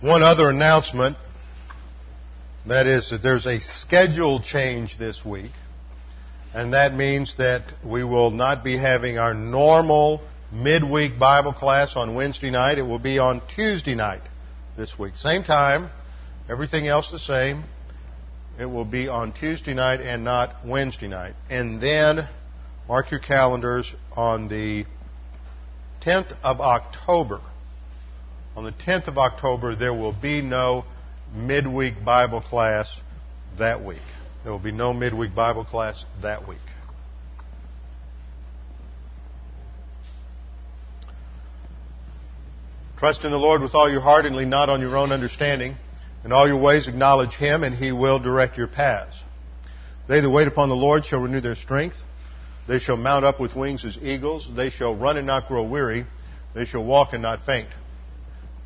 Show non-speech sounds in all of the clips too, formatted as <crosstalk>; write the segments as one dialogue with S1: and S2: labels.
S1: One other announcement that is that there's a schedule change this week, and that means that we will not be having our normal midweek Bible class on Wednesday night. It will be on Tuesday night this week. Same time, everything else the same. It will be on Tuesday night and not Wednesday night. And then, mark your calendars on the 10th of October. On the 10th of October, there will be no midweek Bible class that week. There will be no midweek Bible class that week. Trust in the Lord with all your heart and lean not on your own understanding. In all your ways acknowledge Him and He will direct your paths. They that wait upon the Lord shall renew their strength. They shall mount up with wings as eagles. They shall run and not grow weary. They shall walk and not faint.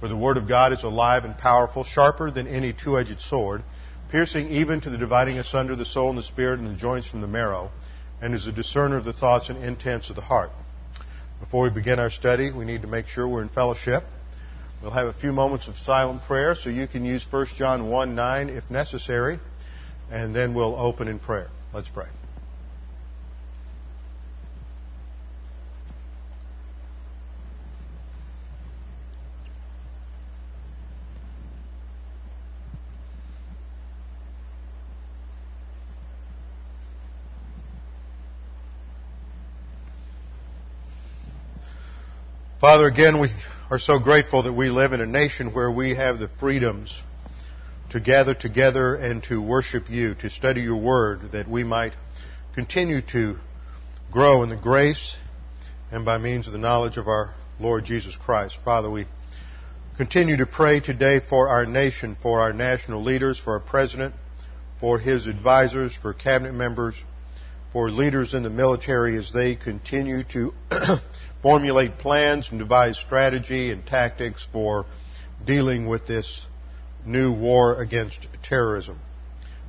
S1: For the word of God is alive and powerful, sharper than any two-edged sword, piercing even to the dividing asunder the soul and the spirit and the joints from the marrow, and is a discerner of the thoughts and intents of the heart. Before we begin our study, we need to make sure we're in fellowship. We'll have a few moments of silent prayer, so you can use 1 John 1 9 if necessary, and then we'll open in prayer. Let's pray. Father, again, we are so grateful that we live in a nation where we have the freedoms to gather together and to worship you, to study your word, that we might continue to grow in the grace and by means of the knowledge of our Lord Jesus Christ. Father, we continue to pray today for our nation, for our national leaders, for our president, for his advisors, for cabinet members, for leaders in the military as they continue to <clears throat> formulate plans and devise strategy and tactics for dealing with this new war against terrorism.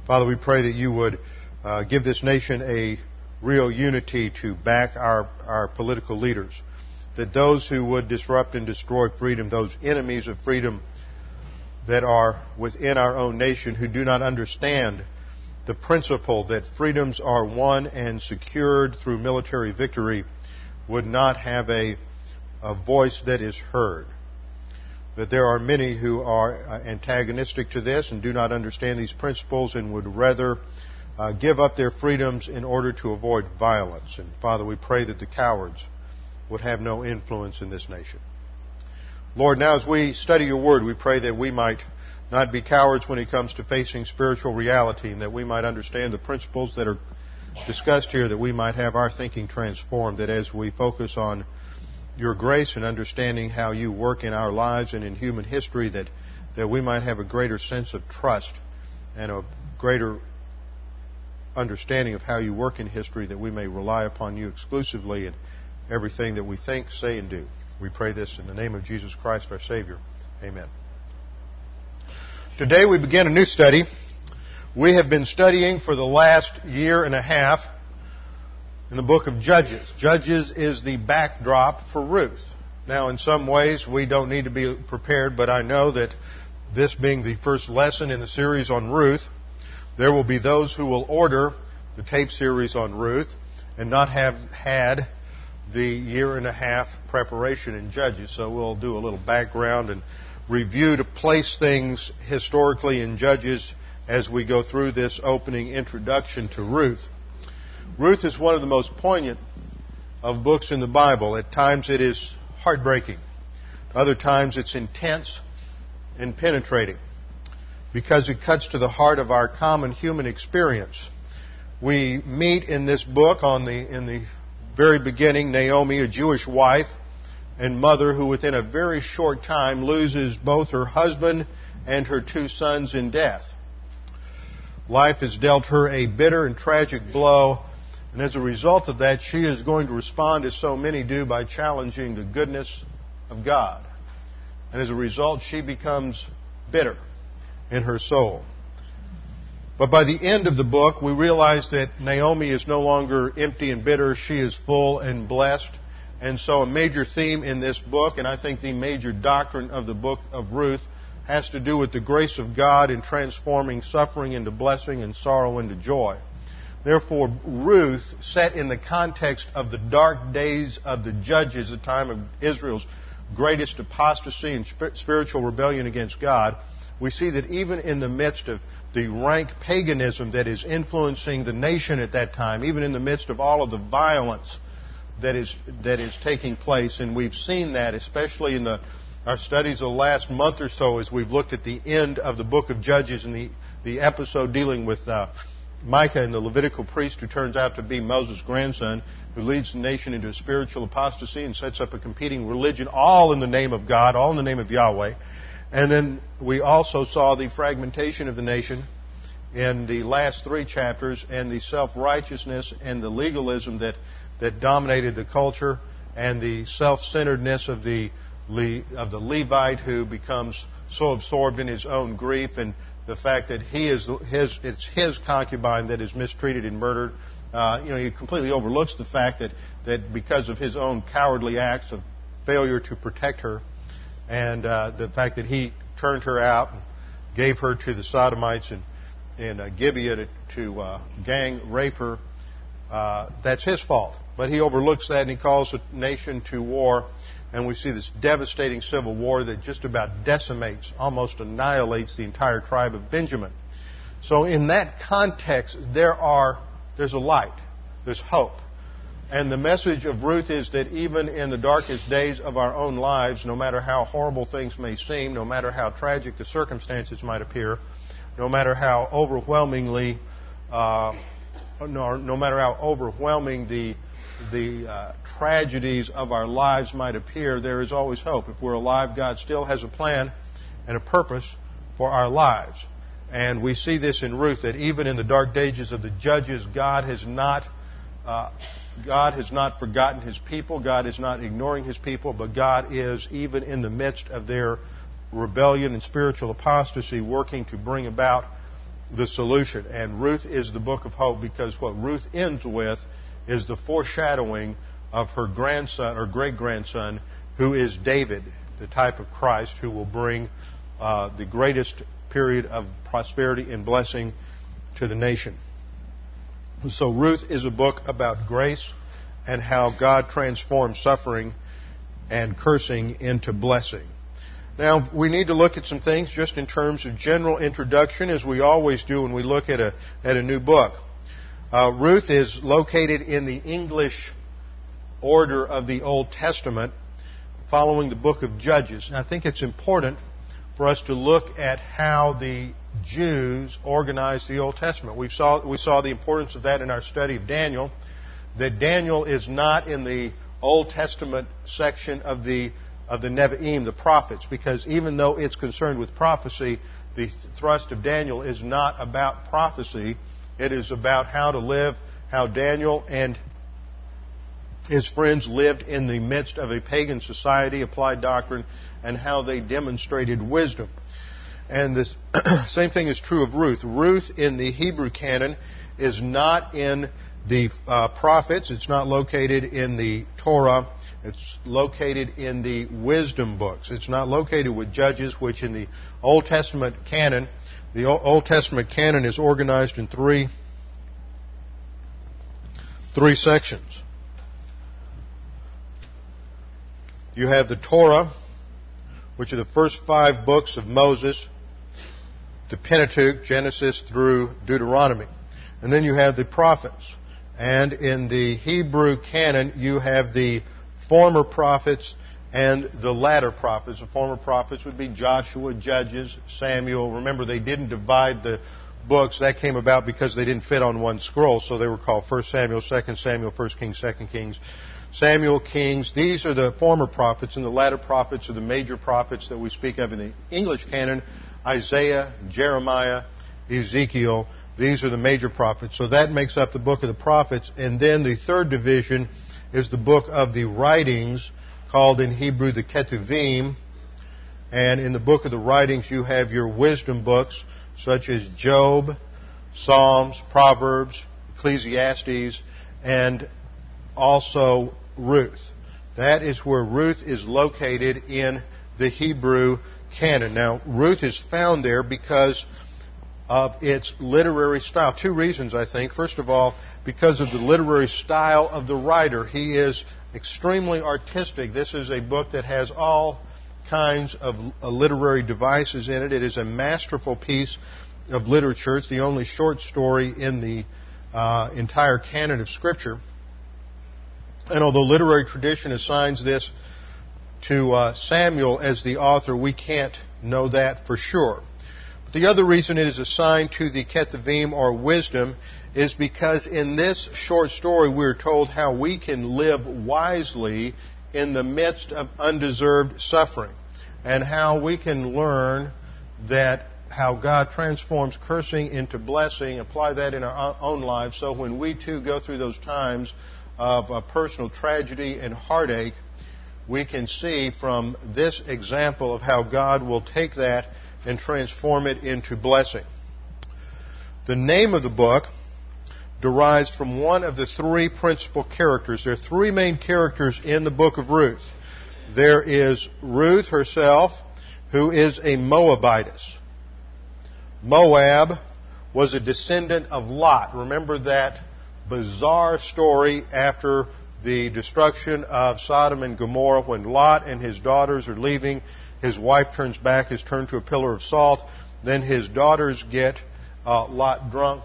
S1: Father, we pray that you would uh, give this nation a real unity to back our, our political leaders. That those who would disrupt and destroy freedom, those enemies of freedom that are within our own nation who do not understand the principle that freedoms are won and secured through military victory, would not have a, a voice that is heard. That there are many who are uh, antagonistic to this and do not understand these principles and would rather uh, give up their freedoms in order to avoid violence. And Father, we pray that the cowards would have no influence in this nation. Lord, now as we study your word, we pray that we might not be cowards when it comes to facing spiritual reality and that we might understand the principles that are discussed here that we might have our thinking transformed, that as we focus on your grace and understanding how you work in our lives and in human history, that, that we might have a greater sense of trust and a greater understanding of how you work in history, that we may rely upon you exclusively in everything that we think, say, and do. We pray this in the name of Jesus Christ, our Savior. Amen. Today we begin a new study we have been studying for the last year and a half in the book of Judges. Judges is the backdrop for Ruth. Now, in some ways, we don't need to be prepared, but I know that this being the first lesson in the series on Ruth, there will be those who will order the tape series on Ruth and not have had the year and a half preparation in Judges. So we'll do a little background and review to place things historically in Judges as we go through this opening introduction to Ruth. Ruth is one of the most poignant of books in the Bible. At times it is heartbreaking. Other times it's intense and penetrating because it cuts to the heart of our common human experience. We meet in this book on the, in the very beginning Naomi, a Jewish wife and mother who within a very short time loses both her husband and her two sons in death. Life has dealt her a bitter and tragic blow. And as a result of that, she is going to respond as so many do by challenging the goodness of God. And as a result, she becomes bitter in her soul. But by the end of the book, we realize that Naomi is no longer empty and bitter. She is full and blessed. And so a major theme in this book, and I think the major doctrine of the book of Ruth, has to do with the grace of God in transforming suffering into blessing and sorrow into joy. Therefore, Ruth, set in the context of the dark days of the judges, the time of Israel's greatest apostasy and spiritual rebellion against God, we see that even in the midst of the rank paganism that is influencing the nation at that time, even in the midst of all of the violence that is, that is taking place, and we've seen that especially in the, our studies the last month or so as we've looked at the end of the book of Judges and the, the episode dealing with uh, Micah and the Levitical priest who turns out to be Moses' grandson, who leads the nation into a spiritual apostasy and sets up a competing religion, all in the name of God, all in the name of Yahweh. And then we also saw the fragmentation of the nation in the last three chapters and the self-righteousness and the legalism that, that dominated the culture and the self-centeredness of the, of the Levite who becomes so absorbed in his own grief and the fact that he is his, it's his concubine that is mistreated and murdered. Uh, you know, he completely overlooks the fact that, that because of his own cowardly acts of failure to protect her, and uh, the fact that he turned her out and gave her to the Sodomites in, in uh, Gibeah to, to uh, gang rape her, uh, that's his fault. But he overlooks that and he calls the nation to war. And we see this devastating civil war that just about decimates, almost annihilates the entire tribe of Benjamin. So in that context, there are, there's a light. There's hope. And the message of Ruth is that even in the darkest days of our own lives, no matter how horrible things may seem, no matter how tragic the circumstances might appear, no matter how overwhelmingly, uh, no, no, matter how overwhelming the the uh, tragedies of our lives might appear, there is always hope. If we're alive, God still has a plan and a purpose for our lives. And we see this in Ruth that even in the dark days of the judges, God has not uh, God has not forgotten his people. God is not ignoring his people, but God is, even in the midst of their rebellion and spiritual apostasy, working to bring about the solution. And Ruth is the book of hope because what Ruth ends with is the foreshadowing of her grandson or great grandson, who is David, the type of Christ who will bring uh, the greatest period of prosperity and blessing to the nation. So Ruth is a book about grace and how God transforms suffering and cursing into blessing. Now, we need to look at some things just in terms of general introduction, as we always do when we look at a, at a new book. Uh, Ruth is located in the English order of the Old Testament, following the book of Judges. And I think it's important for us to look at how the Jews organized the Old Testament. We saw, we saw the importance of that in our study of Daniel, that Daniel is not in the Old Testament section of the, of the Nevi'im, the prophets, because even though it's concerned with prophecy, the thrust of Daniel is not about prophecy. It is about how to live, how Daniel and his friends lived in the midst of a pagan society, applied doctrine, and how they demonstrated wisdom. And the <clears throat> same thing is true of Ruth. Ruth in the Hebrew canon is not in the uh, prophets. It's not located in the Torah. It's located in the wisdom books. It's not located with Judges, which in the Old Testament canon, the Old Testament canon is organized in three, three sections. You have the Torah, which are the first five books of Moses, the Pentateuch, Genesis through Deuteronomy. And then you have the prophets. And in the Hebrew canon, you have the former prophets and the latter prophets. The former prophets would be Joshua, Judges, Samuel. Remember, they didn't divide the books. That came about because they didn't fit on one scroll, so they were called 1 Samuel, 2 Samuel, 1 Kings, 2 Kings. Samuel, Kings, these are the former prophets, and the latter prophets are the major prophets that we speak of in the English canon Isaiah, Jeremiah, Ezekiel. These are the major prophets. So that makes up the book of the prophets. And then the third division is the book of the writings, called in Hebrew the Ketuvim. And in the book of the writings, you have your wisdom books, such as Job, Psalms, Proverbs, Ecclesiastes, and also Ruth. That is where Ruth is located in the Hebrew canon. Now, Ruth is found there because of its literary style. Two reasons, I think. First of all, because of the literary style of the writer. He is extremely artistic. This is a book that has all kinds of uh, literary devices in it. It is a masterful piece of literature. It's the only short story in the uh, entire canon of Scripture. And although literary tradition assigns this to uh, Samuel as the author, we can't know that for sure. But the other reason it is assigned to the Ketuvim or wisdom is because in this short story we're told how we can live wisely in the midst of undeserved suffering and how we can learn that how God transforms cursing into blessing, apply that in our own lives so when we too go through those times of personal tragedy and heartache, we can see from this example of how God will take that and transform it into blessing. The name of the book derives from one of the three principal characters. There are three main characters in the book of Ruth. There is Ruth herself, who is a Moabitess. Moab was a descendant of Lot. Remember that bizarre story after the destruction of Sodom and Gomorrah when Lot and his daughters are leaving. His wife turns back, is turned to a pillar of salt. Then his daughters get uh, Lot drunk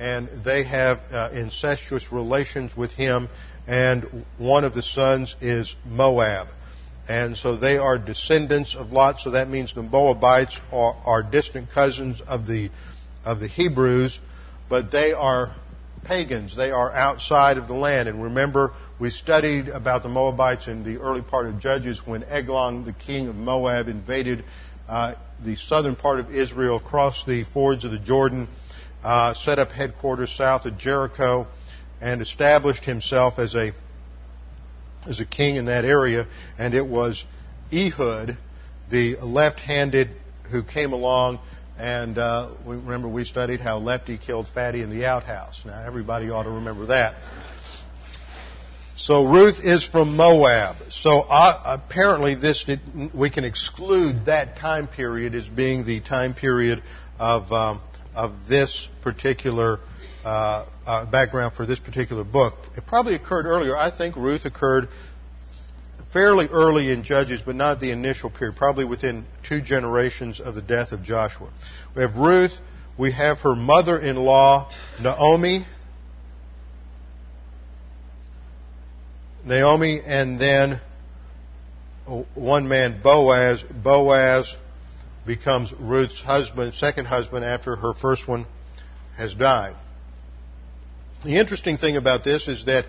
S1: and they have uh, incestuous relations with him. And one of the sons is Moab. And so they are descendants of Lot, so that means the Moabites are, are distant cousins of the, of the Hebrews, but they are pagans. They are outside of the land. And remember, we studied about the Moabites in the early part of Judges when Eglon, the king of Moab, invaded uh, the southern part of Israel, crossed the fords of the Jordan, uh, set up headquarters south of Jericho, and established himself as a as a king in that area. And it was Ehud, the left-handed, who came along and uh, we, remember, we studied how Lefty killed Fatty in the outhouse. Now, everybody ought to remember that. So Ruth is from Moab. So uh, apparently, this we can exclude that time period as being the time period of um, of this particular uh, uh, background for this particular book. It probably occurred earlier. I think Ruth occurred fairly early in Judges, but not the initial period, probably within two generations of the death of Joshua. We have Ruth, we have her mother in law, Naomi. Naomi, and then one man, Boaz. Boaz becomes Ruth's husband, second husband after her first one has died. The interesting thing about this is that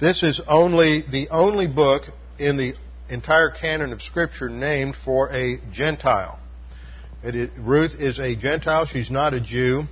S1: this is only the only book in the entire canon of Scripture named for a Gentile. Ruth is a Gentile. She's not a Jew.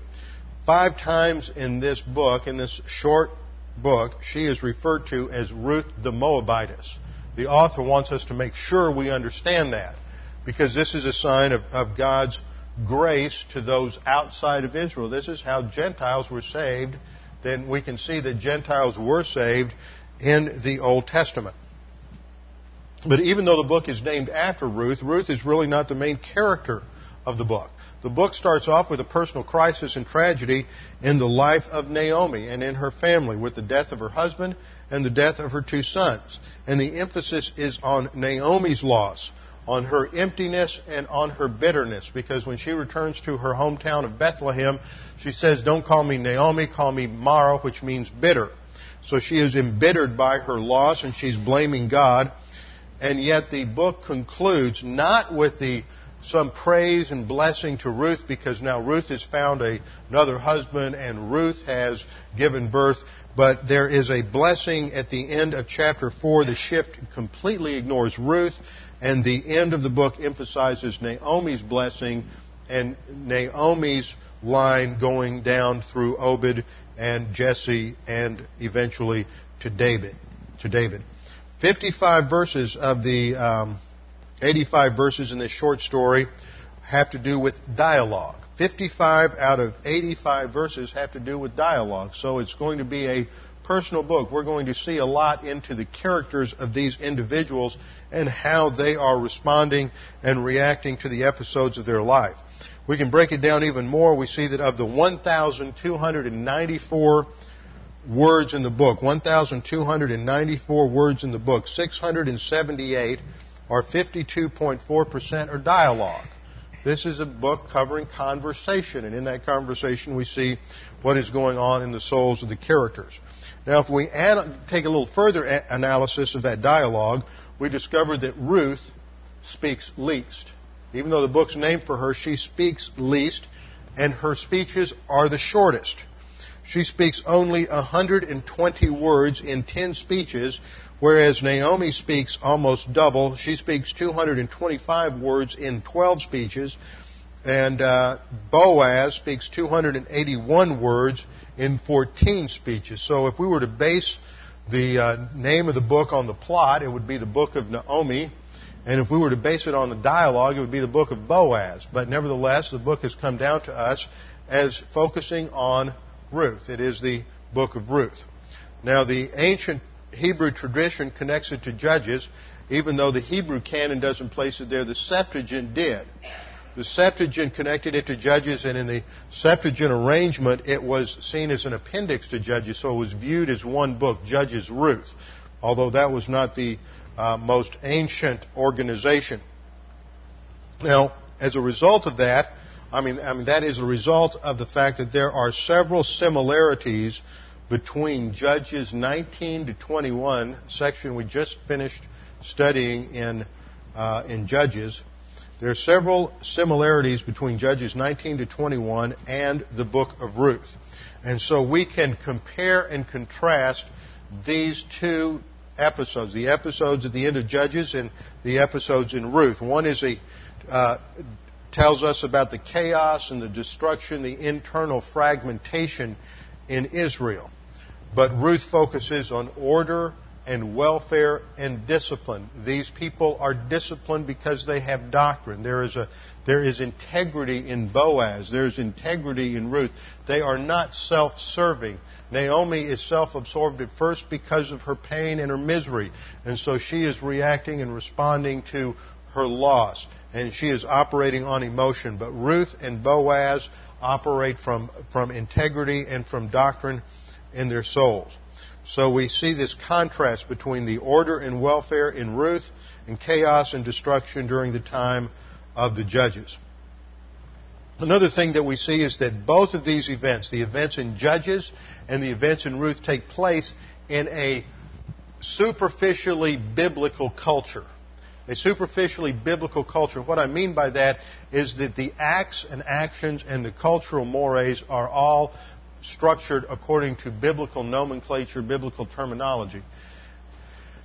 S1: Five times in this book, in this short book, she is referred to as Ruth the Moabitess. The author wants us to make sure we understand that because this is a sign of, of God's grace to those outside of Israel. This is how Gentiles were saved. Then we can see that Gentiles were saved in the Old Testament. But even though the book is named after Ruth, Ruth is really not the main character of the book. The book starts off with a personal crisis and tragedy in the life of Naomi and in her family with the death of her husband and the death of her two sons. And the emphasis is on Naomi's loss, on her emptiness and on her bitterness because when she returns to her hometown of Bethlehem, she says, Don't call me Naomi, call me Mara, which means bitter. So she is embittered by her loss and she's blaming God and yet the book concludes not with the some praise and blessing to Ruth because now Ruth has found a, another husband and Ruth has given birth, but there is a blessing at the end of chapter 4. The shift completely ignores Ruth, and the end of the book emphasizes Naomi's blessing and Naomi's line going down through Obed and Jesse and eventually to David. To David. 55 verses of the um, 85 verses in this short story have to do with dialogue. 55 out of 85 verses have to do with dialogue. So it's going to be a personal book. We're going to see a lot into the characters of these individuals and how they are responding and reacting to the episodes of their life. We can break it down even more. We see that of the 1,294 words in the book, 1,294 words in the book, 678 or 52.4% are dialogue. This is a book covering conversation, and in that conversation we see what is going on in the souls of the characters. Now, if we take a little further analysis of that dialogue, we discover that Ruth speaks least. Even though the book's named for her, she speaks least, and her speeches are the shortest. She speaks only 120 words in 10 speeches, whereas Naomi speaks almost double. She speaks 225 words in 12 speeches, and uh, Boaz speaks 281 words in 14 speeches. So if we were to base the uh, name of the book on the plot, it would be the book of Naomi. And if we were to base it on the dialogue, it would be the book of Boaz. But nevertheless, the book has come down to us as focusing on Ruth. It is the book of Ruth. Now, the ancient Hebrew tradition connects it to Judges, even though the Hebrew canon doesn't place it there, the Septuagint did. The Septuagint connected it to Judges, and in the Septuagint arrangement, it was seen as an appendix to Judges, so it was viewed as one book, Judges Ruth, although that was not the uh, most ancient organization. Now, as a result of that, I mean, I mean, that is a result of the fact that there are several similarities between Judges 19 to 21, section we just finished studying in, uh, in Judges. There are several similarities between Judges 19 to 21 and the book of Ruth. And so we can compare and contrast these two episodes, the episodes at the end of Judges and the episodes in Ruth. One is a uh, tells us about the chaos and the destruction, the internal fragmentation in Israel. But Ruth focuses on order and welfare and discipline. These people are disciplined because they have doctrine. There is a there is integrity in Boaz. There is integrity in Ruth. They are not self-serving. Naomi is self-absorbed at first because of her pain and her misery, and so she is reacting and responding to her loss, and she is operating on emotion. But Ruth and Boaz operate from, from integrity and from doctrine in their souls. So we see this contrast between the order and welfare in Ruth and chaos and destruction during the time of the judges. Another thing that we see is that both of these events, the events in Judges and the events in Ruth, take place in a superficially biblical culture. A superficially biblical culture. What I mean by that is that the acts and actions and the cultural mores are all structured according to biblical nomenclature, biblical terminology.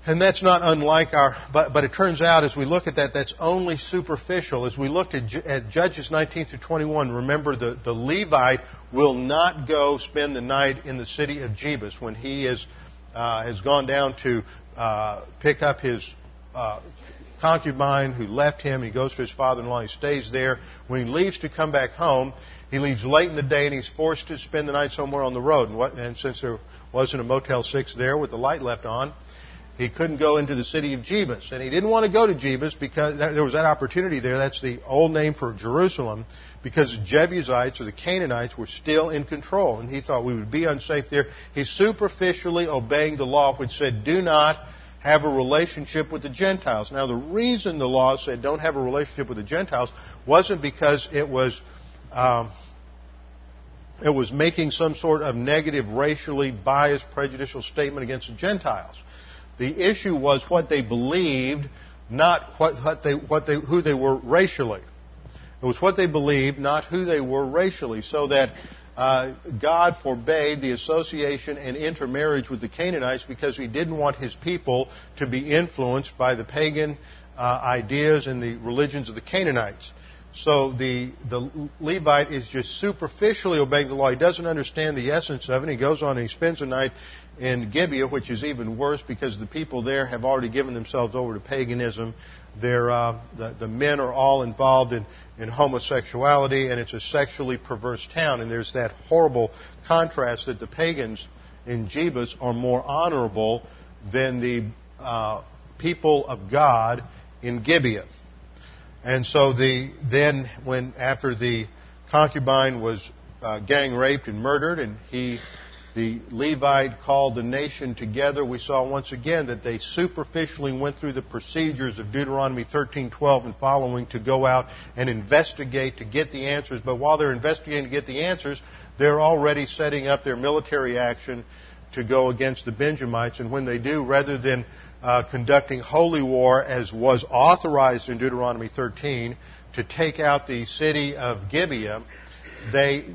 S1: And that's not unlike our, but, but it turns out as we look at that, that's only superficial. As we looked at, at Judges 19 through 21, remember the, the Levite will not go spend the night in the city of Jebus when he is, uh, has gone down to uh, pick up his uh, concubine who left him. He goes to his father-in-law. He stays there. When he leaves to come back home, he leaves late in the day and he's forced to spend the night somewhere on the road. And, what, and since there wasn't a Motel 6 there with the light left on, he couldn't go into the city of Jebus. And he didn't want to go to Jebus because there was that opportunity there. That's the old name for Jerusalem because the Jebusites or the Canaanites were still in control. And he thought we would be unsafe there. He's superficially obeying the law which said, do not have a relationship with the Gentiles. Now, the reason the law said don't have a relationship with the Gentiles wasn't because it was um, it was making some sort of negative, racially biased, prejudicial statement against the Gentiles. The issue was what they believed, not what, what they, what they, who they were racially. It was what they believed, not who they were racially, so that uh, God forbade the association and intermarriage with the Canaanites because He didn't want His people to be influenced by the pagan uh, ideas and the religions of the Canaanites. So the, the Levite is just superficially obeying the law. He doesn't understand the essence of it. He goes on and he spends the night in Gibeah, which is even worse because the people there have already given themselves over to paganism. They're, uh, the, the men are all involved in, in homosexuality, and it's a sexually perverse town. And there's that horrible contrast that the pagans in Jebus are more honorable than the uh, people of God in Gibeah. And so the then when after the concubine was uh, gang raped and murdered, and he the Levite called the nation together, we saw once again that they superficially went through the procedures of Deuteronomy 13:12 and following to go out and investigate to get the answers. But while they're investigating to get the answers, they're already setting up their military action to go against the Benjamites. And when they do, rather than uh, conducting holy war as was authorized in Deuteronomy 13 to take out the city of Gibeah, they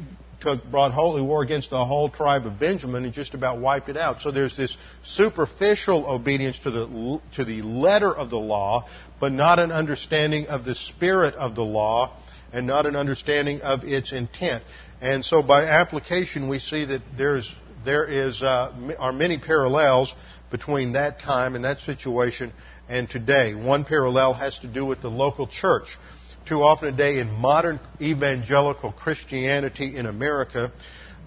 S1: took, brought holy war against the whole tribe of Benjamin and just about wiped it out. So there's this superficial obedience to the, to the letter of the law, but not an understanding of the spirit of the law and not an understanding of its intent. And so by application, we see that there's, there is, uh, are many parallels between that time and that situation and today. One parallel has to do with the local church. Too often today in modern evangelical Christianity in America,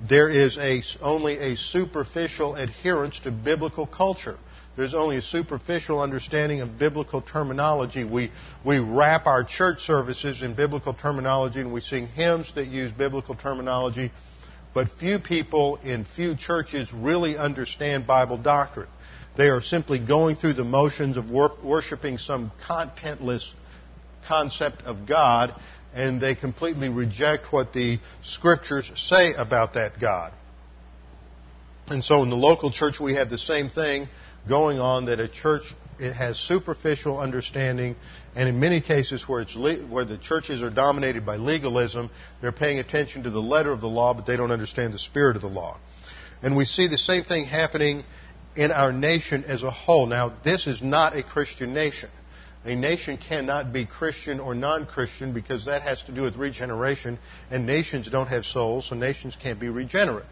S1: there is a, only a superficial adherence to biblical culture. There's only a superficial understanding of biblical terminology. We, we wrap our church services in biblical terminology and we sing hymns that use biblical terminology, but few people in few churches really understand Bible doctrine. They are simply going through the motions of wor- worshiping some contentless concept of God, and they completely reject what the scriptures say about that God. And so in the local church, we have the same thing going on that a church it has superficial understanding, and in many cases where, it's le- where the churches are dominated by legalism, they're paying attention to the letter of the law, but they don't understand the spirit of the law. And we see the same thing happening in our nation as a whole. Now, this is not a Christian nation. A nation cannot be Christian or non Christian because that has to do with regeneration, and nations don't have souls, so nations can't be regenerate.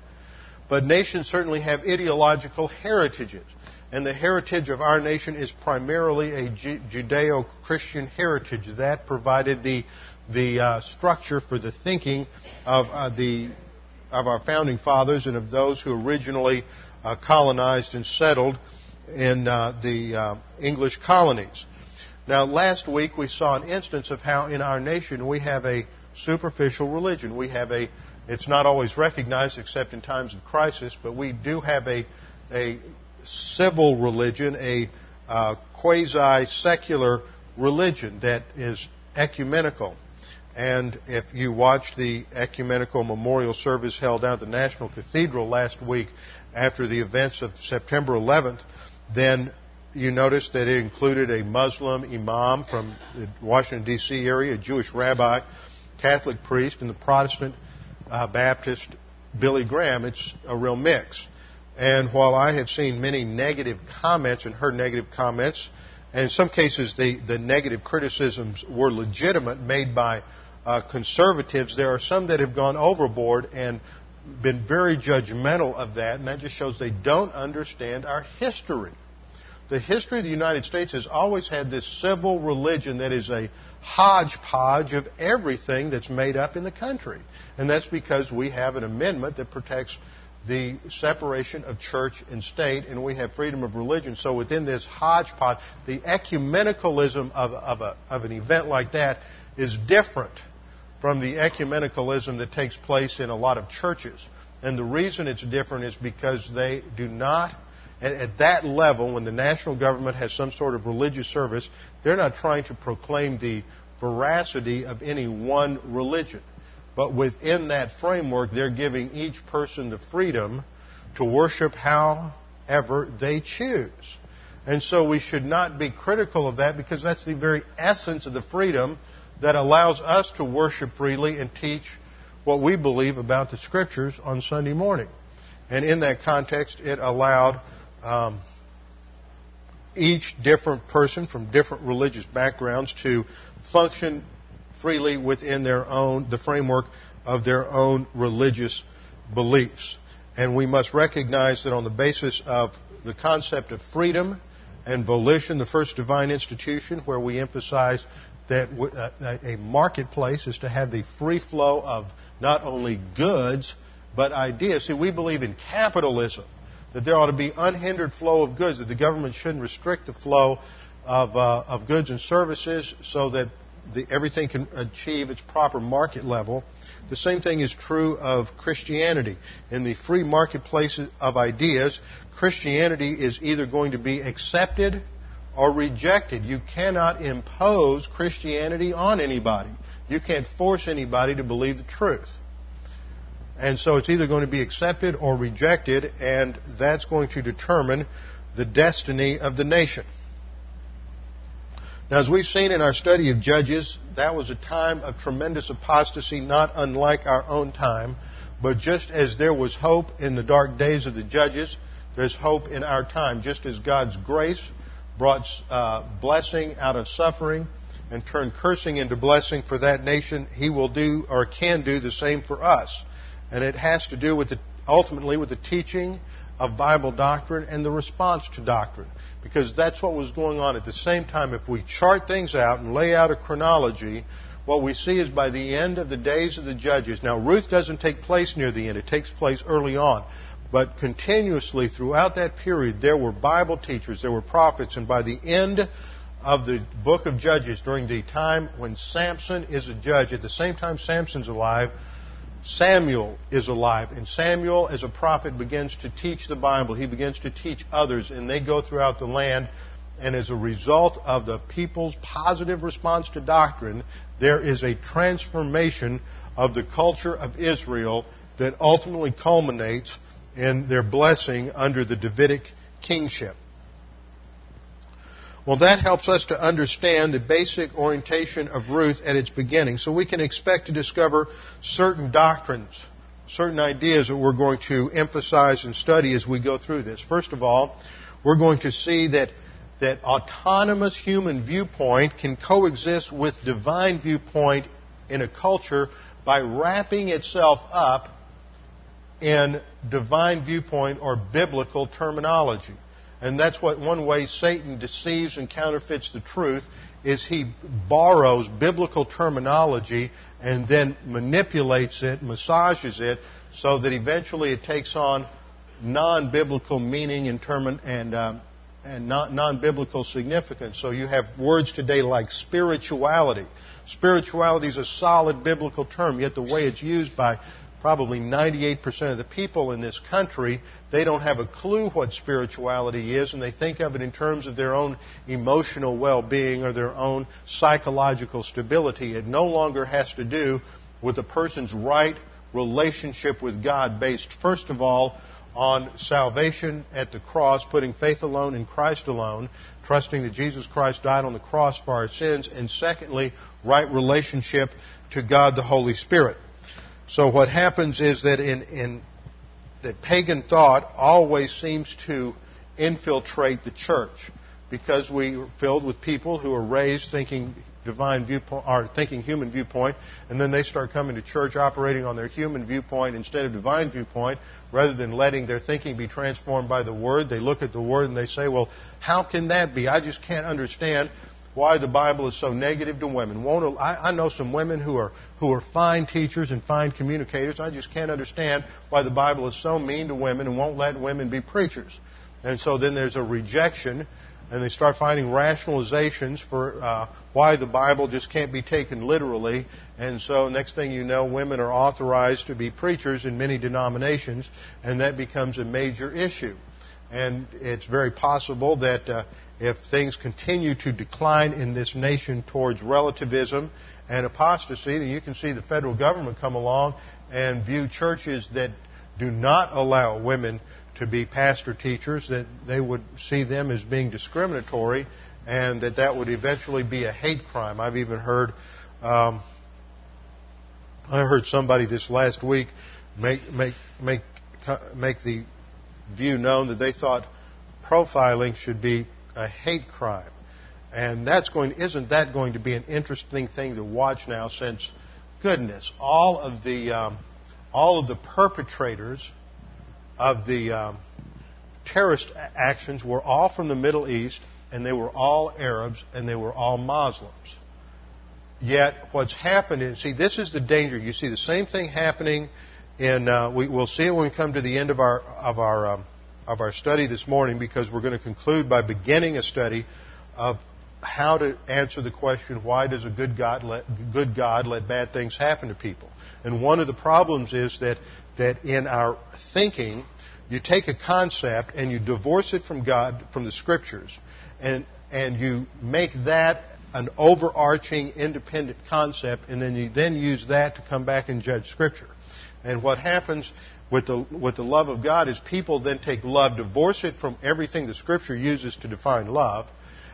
S1: But nations certainly have ideological heritages. And the heritage of our nation is primarily a Judeo Christian heritage. That provided the, the uh, structure for the thinking of, uh, the, of our founding fathers and of those who originally uh, colonized and settled in uh, the uh, English colonies. Now, last week we saw an instance of how in our nation we have a superficial religion. We have a, it's not always recognized except in times of crisis, but we do have a, a civil religion, a uh, quasi secular religion that is ecumenical. And if you watched the ecumenical memorial service held out at the National Cathedral last week after the events of September 11th, then you notice that it included a Muslim imam from the Washington, D.C. area, a Jewish rabbi, Catholic priest, and the Protestant uh, Baptist Billy Graham. It's a real mix. And while I have seen many negative comments and heard negative comments, and in some cases the, the negative criticisms were legitimate made by uh, conservatives, there are some that have gone overboard and been very judgmental of that, and that just shows they don't understand our history. The history of the United States has always had this civil religion that is a hodgepodge of everything that's made up in the country. And that's because we have an amendment that protects the separation of church and state, and we have freedom of religion. So within this hodgepodge, the ecumenicalism of, of, a, of an event like that is different from the ecumenicalism that takes place in a lot of churches. And the reason it's different is because they do not, at, that level, when the national government has some sort of religious service, they're not trying to proclaim the veracity of any one religion. But within that framework, they're giving each person the freedom to worship however they choose. And so we should not be critical of that because that's the very essence of the freedom that allows us to worship freely and teach what we believe about the Scriptures on Sunday morning. And in that context, it allowed um, each different person from different religious backgrounds to function freely within their own, the framework of their own religious beliefs. And we must recognize that on the basis of the concept of freedom and volition, the first divine institution, where we emphasize that uh, a marketplace is to have the free flow of not only goods, but ideas. See, we believe in capitalism, that there ought to be unhindered flow of goods, that the government shouldn't restrict the flow of, uh, of goods and services so that the, everything can achieve its proper market level. The same thing is true of Christianity. In the free marketplace of ideas, Christianity is either going to be accepted or rejected. You cannot impose Christianity on anybody. You can't force anybody to believe the truth. And so it's either going to be accepted or rejected, and that's going to determine the destiny of the nation. Now, as we've seen in our study of Judges, that was a time of tremendous apostasy, not unlike our own time. But just as there was hope in the dark days of the Judges, there's hope in our time. Just as God's grace brought uh, blessing out of suffering and turned cursing into blessing for that nation, He will do or can do the same for us. And it has to do with the, ultimately with the teaching of Bible doctrine and the response to doctrine. Because that's what was going on at the same time. If we chart things out and lay out a chronology, what we see is by the end of the days of the judges. Now, Ruth doesn't take place near the end, it takes place early on. But continuously throughout that period, there were Bible teachers, there were prophets, and by the end of the book of Judges, during the time when Samson is a judge, at the same time Samson's alive, Samuel is alive, and Samuel, as a prophet, begins to teach the Bible. He begins to teach others, and they go throughout the land. And as a result of the people's positive response to doctrine, there is a transformation of the culture of Israel that ultimately culminates in their blessing under the Davidic kingship. Well, that helps us to understand the basic orientation of Ruth at its beginning. So we can expect to discover certain doctrines, certain ideas that we're going to emphasize and study as we go through this. First of all, we're going to see that, that autonomous human viewpoint can coexist with divine viewpoint in a culture by wrapping itself up in divine viewpoint or biblical terminology. And that's what one way Satan deceives and counterfeits the truth is he borrows biblical terminology and then manipulates it, massages it, so that eventually it takes on non-biblical meaning and term and um, and non-biblical significance. So you have words today like spirituality. Spirituality is a solid biblical term, yet the way it's used by probably 98% of the people in this country, they don't have a clue what spirituality is, and they think of it in terms of their own emotional well being or their own psychological stability. It no longer has to do with a person's right relationship with God, based, first of all, on salvation at the cross, putting faith alone in Christ alone, trusting that Jesus Christ died on the cross for our sins, and secondly, right relationship to God the Holy Spirit. So what happens is that in, in that pagan thought always seems to infiltrate the church because we are filled with people who are raised thinking divine viewpoint or thinking human viewpoint and then they start coming to church operating on their human viewpoint instead of divine viewpoint rather than letting their thinking be transformed by the word. They look at the word and they say well how can that be? I just can't understand why the Bible is so negative to women. Won't, I, I know some women who are who are fine teachers and fine communicators. I just can't understand why the Bible is so mean to women and won't let women be preachers. And so then there's a rejection, and they start finding rationalizations for uh, why the Bible just can't be taken literally. And so next thing you know, women are authorized to be preachers in many denominations, and that becomes a major issue. And it's very possible that uh, if things continue to decline in this nation towards relativism and apostasy, then you can see the federal government come along and view churches that do not allow women to be pastor teachers, that they would see them as being discriminatory and that that would eventually be a hate crime. I've even heard, um, I heard somebody this last week make, make, make, make the view known that they thought profiling should be a hate crime. And that's going, isn't that going to be an interesting thing to watch now since, goodness, all of the, um, all of the perpetrators of the um, terrorist actions were all from the Middle East, and they were all Arabs, and they were all Muslims. Yet, what's happened is, see, this is the danger. You see the same thing happening in, uh, we, will see it when we come to the end of our, of our, um, of our study this morning, because we're going to conclude by beginning a study of how to answer the question, why does a good God let, good God let bad things happen to people? And one of the problems is that, that in our thinking, you take a concept and you divorce it from God, from the scriptures, and, and you make that an overarching independent concept, and then you then use that to come back and judge Scripture. And what happens with the, with the love of God is people then take love, divorce it from everything the Scripture uses to define love,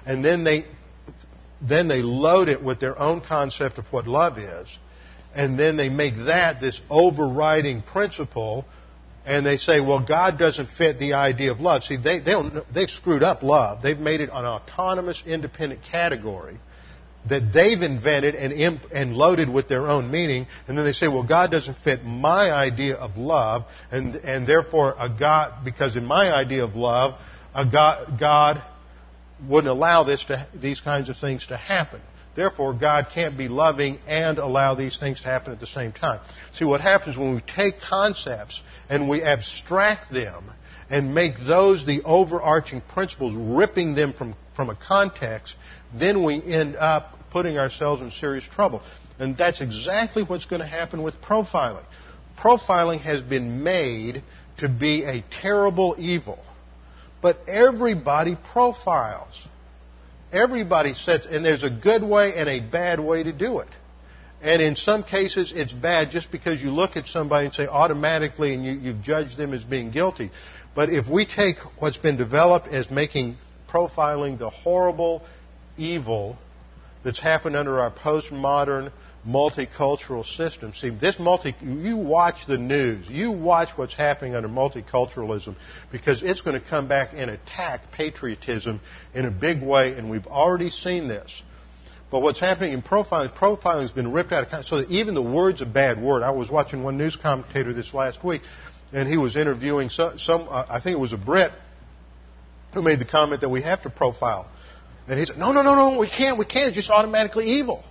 S1: and then they, then they load it with their own concept of what love is, and then they make that this overriding principle and they say, well, God doesn't fit the idea of love. See, they, they they've screwed up love. They've made it an autonomous, independent category that they've invented and, imp- and loaded with their own meaning, and then they say, well, God doesn't fit my idea of love, and, and therefore a God, because in my idea of love, a God, God wouldn't allow this to, these kinds of things to happen. Therefore, God can't be loving and allow these things to happen at the same time. See, what happens when we take concepts and we abstract them and make those the overarching principles, ripping them from, from a context, then we end up putting ourselves in serious trouble. And that's exactly what's going to happen with profiling. Profiling has been made to be a terrible evil. But everybody profiles. Everybody sets, and there's a good way and a bad way to do it. And in some cases, it's bad just because you look at somebody and say automatically and you, you judge them as being guilty. But if we take what's been developed as making profiling the horrible evil that's happened under our postmodern multicultural system. See, this multi, you watch the news, you watch what's happening under multiculturalism because it's going to come back and attack patriotism in a big way, and we've already seen this. But what's happening in profiling, profiling has been ripped out of context, so that even the word's a bad word. I was watching one news commentator this last week, and he was interviewing some, some uh, I think it was a Brit, who made the comment that we have to profile. And he said, no, no, no, no, we can't, we can't, it's just automatically evil.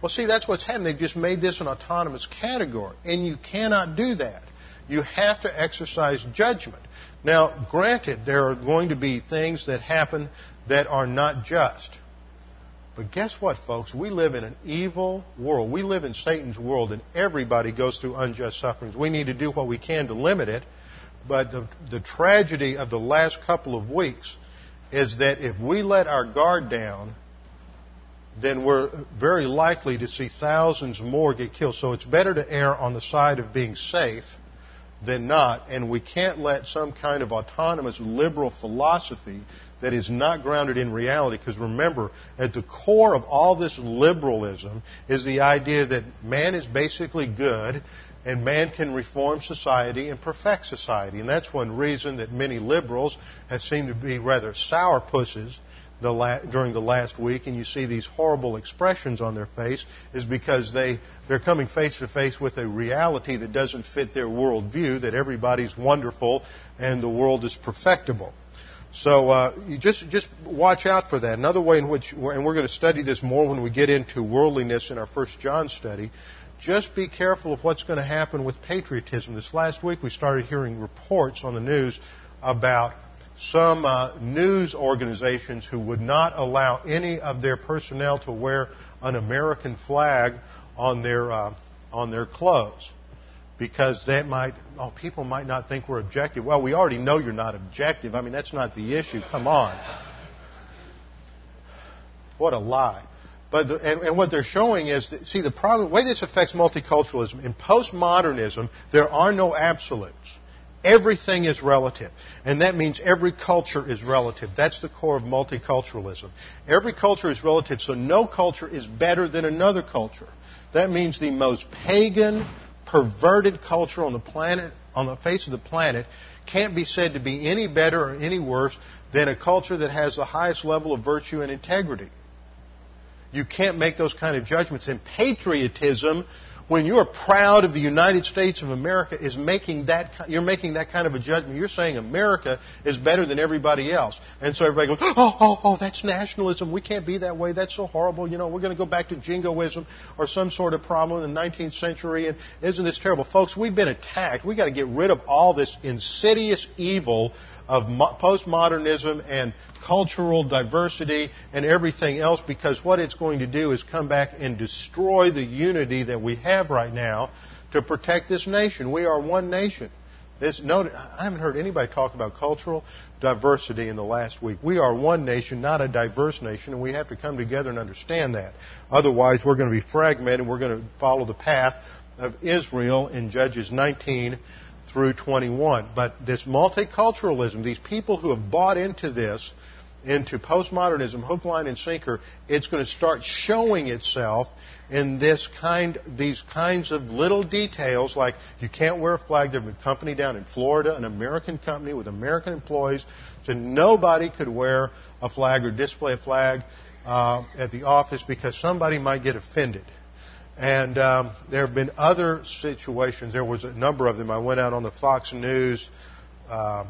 S1: Well, see, that's what's happened. They've just made this an autonomous category, and you cannot do that. You have to exercise judgment. Now, granted, there are going to be things that happen that are not just. But guess what, folks? We live in an evil world. We live in Satan's world, and everybody goes through unjust sufferings. We need to do what we can to limit it. But the, the tragedy of the last couple of weeks is that if we let our guard down, then we're very likely to see thousands more get killed. So it's better to err on the side of being safe than not. And we can't let some kind of autonomous liberal philosophy that is not grounded in reality. Because remember, at the core of all this liberalism is the idea that man is basically good and man can reform society and perfect society. And that's one reason that many liberals have seemed to be rather sourpusses the la- during the last week, and you see these horrible expressions on their face, is because they, they're coming face to face with a reality that doesn't fit their worldview, that everybody's wonderful and the world is perfectible. So uh, you just just watch out for that. Another way in which, and we're going to study this more when we get into worldliness in our First John study. Just be careful of what's going to happen with patriotism. This last week we started hearing reports on the news about some uh, news organizations who would not allow any of their personnel to wear an American flag on their uh, on their clothes because that might oh people might not think we're objective. Well, we already know you're not objective. I mean that's not the issue. Come on. What a lie. But the, and, and, what they're showing is that, see the problem the way this affects multiculturalism in postmodernism there are no absolutes. Everything is relative. And that means every culture is relative. That's the core of multiculturalism. Every culture is relative, so no culture is better than another culture. That means the most pagan, perverted culture on the planet on the face of the planet can't be said to be any better or any worse than a culture that has the highest level of virtue and integrity. You can't make those kind of judgments. And patriotism when you're proud of the United States of America is making that you're making that kind of a judgment. You're saying America is better than everybody else, and so everybody goes, "Oh, oh, oh, that's nationalism. We can't be that way. That's so horrible. You know, we're going to go back to jingoism or some sort of problem in the 19th century." And isn't this terrible, folks? We've been attacked. We got to get rid of all this insidious evil of postmodernism and cultural diversity and everything else because what it's going to do is come back and destroy the unity that we have right now to protect this nation. We are one nation. This, no, I haven't heard anybody talk about cultural diversity in the last week. We are one nation, not a diverse nation, and we have to come together and understand that. Otherwise, we're going to be fragmented and we're going to follow the path of Israel in Judges 19 through 21. But this multiculturalism, these people who have bought into this, into postmodernism, hook, line, and sinker, it's going to start showing itself in this kind, these kinds of little details, like you can't wear a flag. There's a company down in Florida, an American company with American employees, so nobody could wear a flag or display a flag uh, at the office because somebody might get offended. And um, there have been other situations. There was a number of them. I went out on the Fox News uh,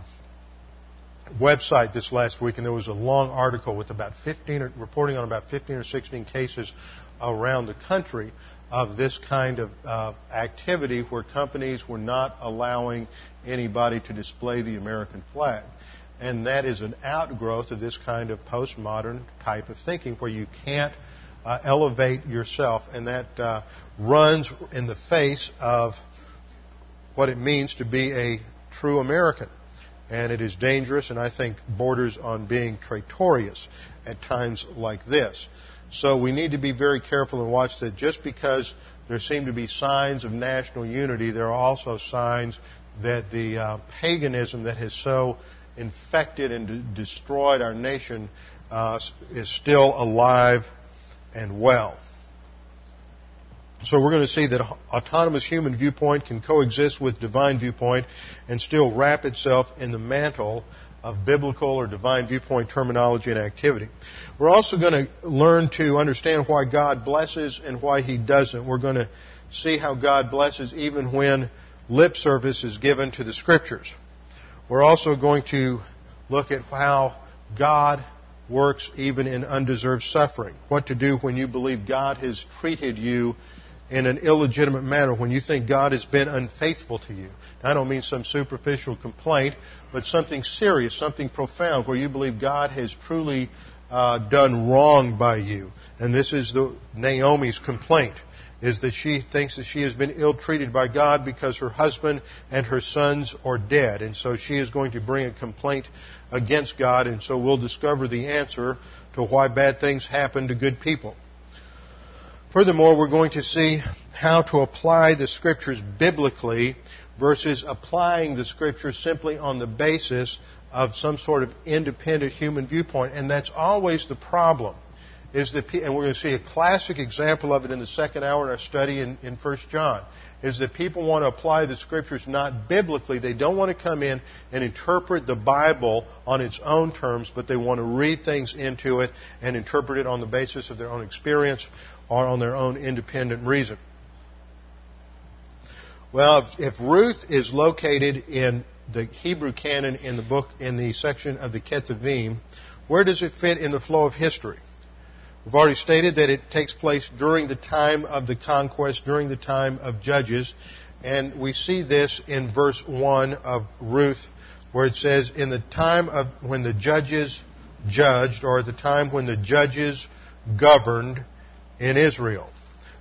S1: website this last week, and there was a long article with about 15, or, reporting on about 15 or 16 cases around the country of this kind of uh, activity where companies were not allowing anybody to display the American flag. And that is an outgrowth of this kind of postmodern type of thinking where you can't uh, elevate yourself, and that uh, runs in the face of what it means to be a true American. And it is dangerous, and I think borders on being traitorous at times like this. So we need to be very careful and watch that just because there seem to be signs of national unity, there are also signs that the uh, paganism that has so infected and destroyed our nation uh, is still alive and well. So we're going to see that autonomous human viewpoint can coexist with divine viewpoint and still wrap itself in the mantle of biblical or divine viewpoint terminology and activity. We're also going to learn to understand why God blesses and why He doesn't. We're going to see how God blesses even when lip service is given to the Scriptures. We're also going to look at how God works even in undeserved suffering. What to do when you believe God has treated you in an illegitimate manner, when you think God has been unfaithful to you. Now, I don't mean some superficial complaint, but something serious, something profound, where you believe God has truly uh, done wrong by you. And this is the Naomi's complaint is that she thinks that she has been ill treated by God because her husband and her sons are dead. And so she is going to bring a complaint against God, and so we'll discover the answer to why bad things happen to good people. Furthermore, we're going to see how to apply the scriptures biblically versus applying the scriptures simply on the basis of some sort of independent human viewpoint. And that's always the problem is that, and we're going to see a classic example of it in the second hour in our study in, in 1 John, is that people want to apply the scriptures not biblically. They don't want to come in and interpret the Bible on its own terms, but they want to read things into it and interpret it on the basis of their own experience or on their own independent reason. Well, if, if Ruth is located in the Hebrew canon in the book, in the section of the Ketuvim, where does it fit in the flow of history? We've already stated that it takes place during the time of the conquest, during the time of Judges, and we see this in verse 1 of Ruth, where it says, In the time of when the judges judged, or at the time when the judges governed in Israel.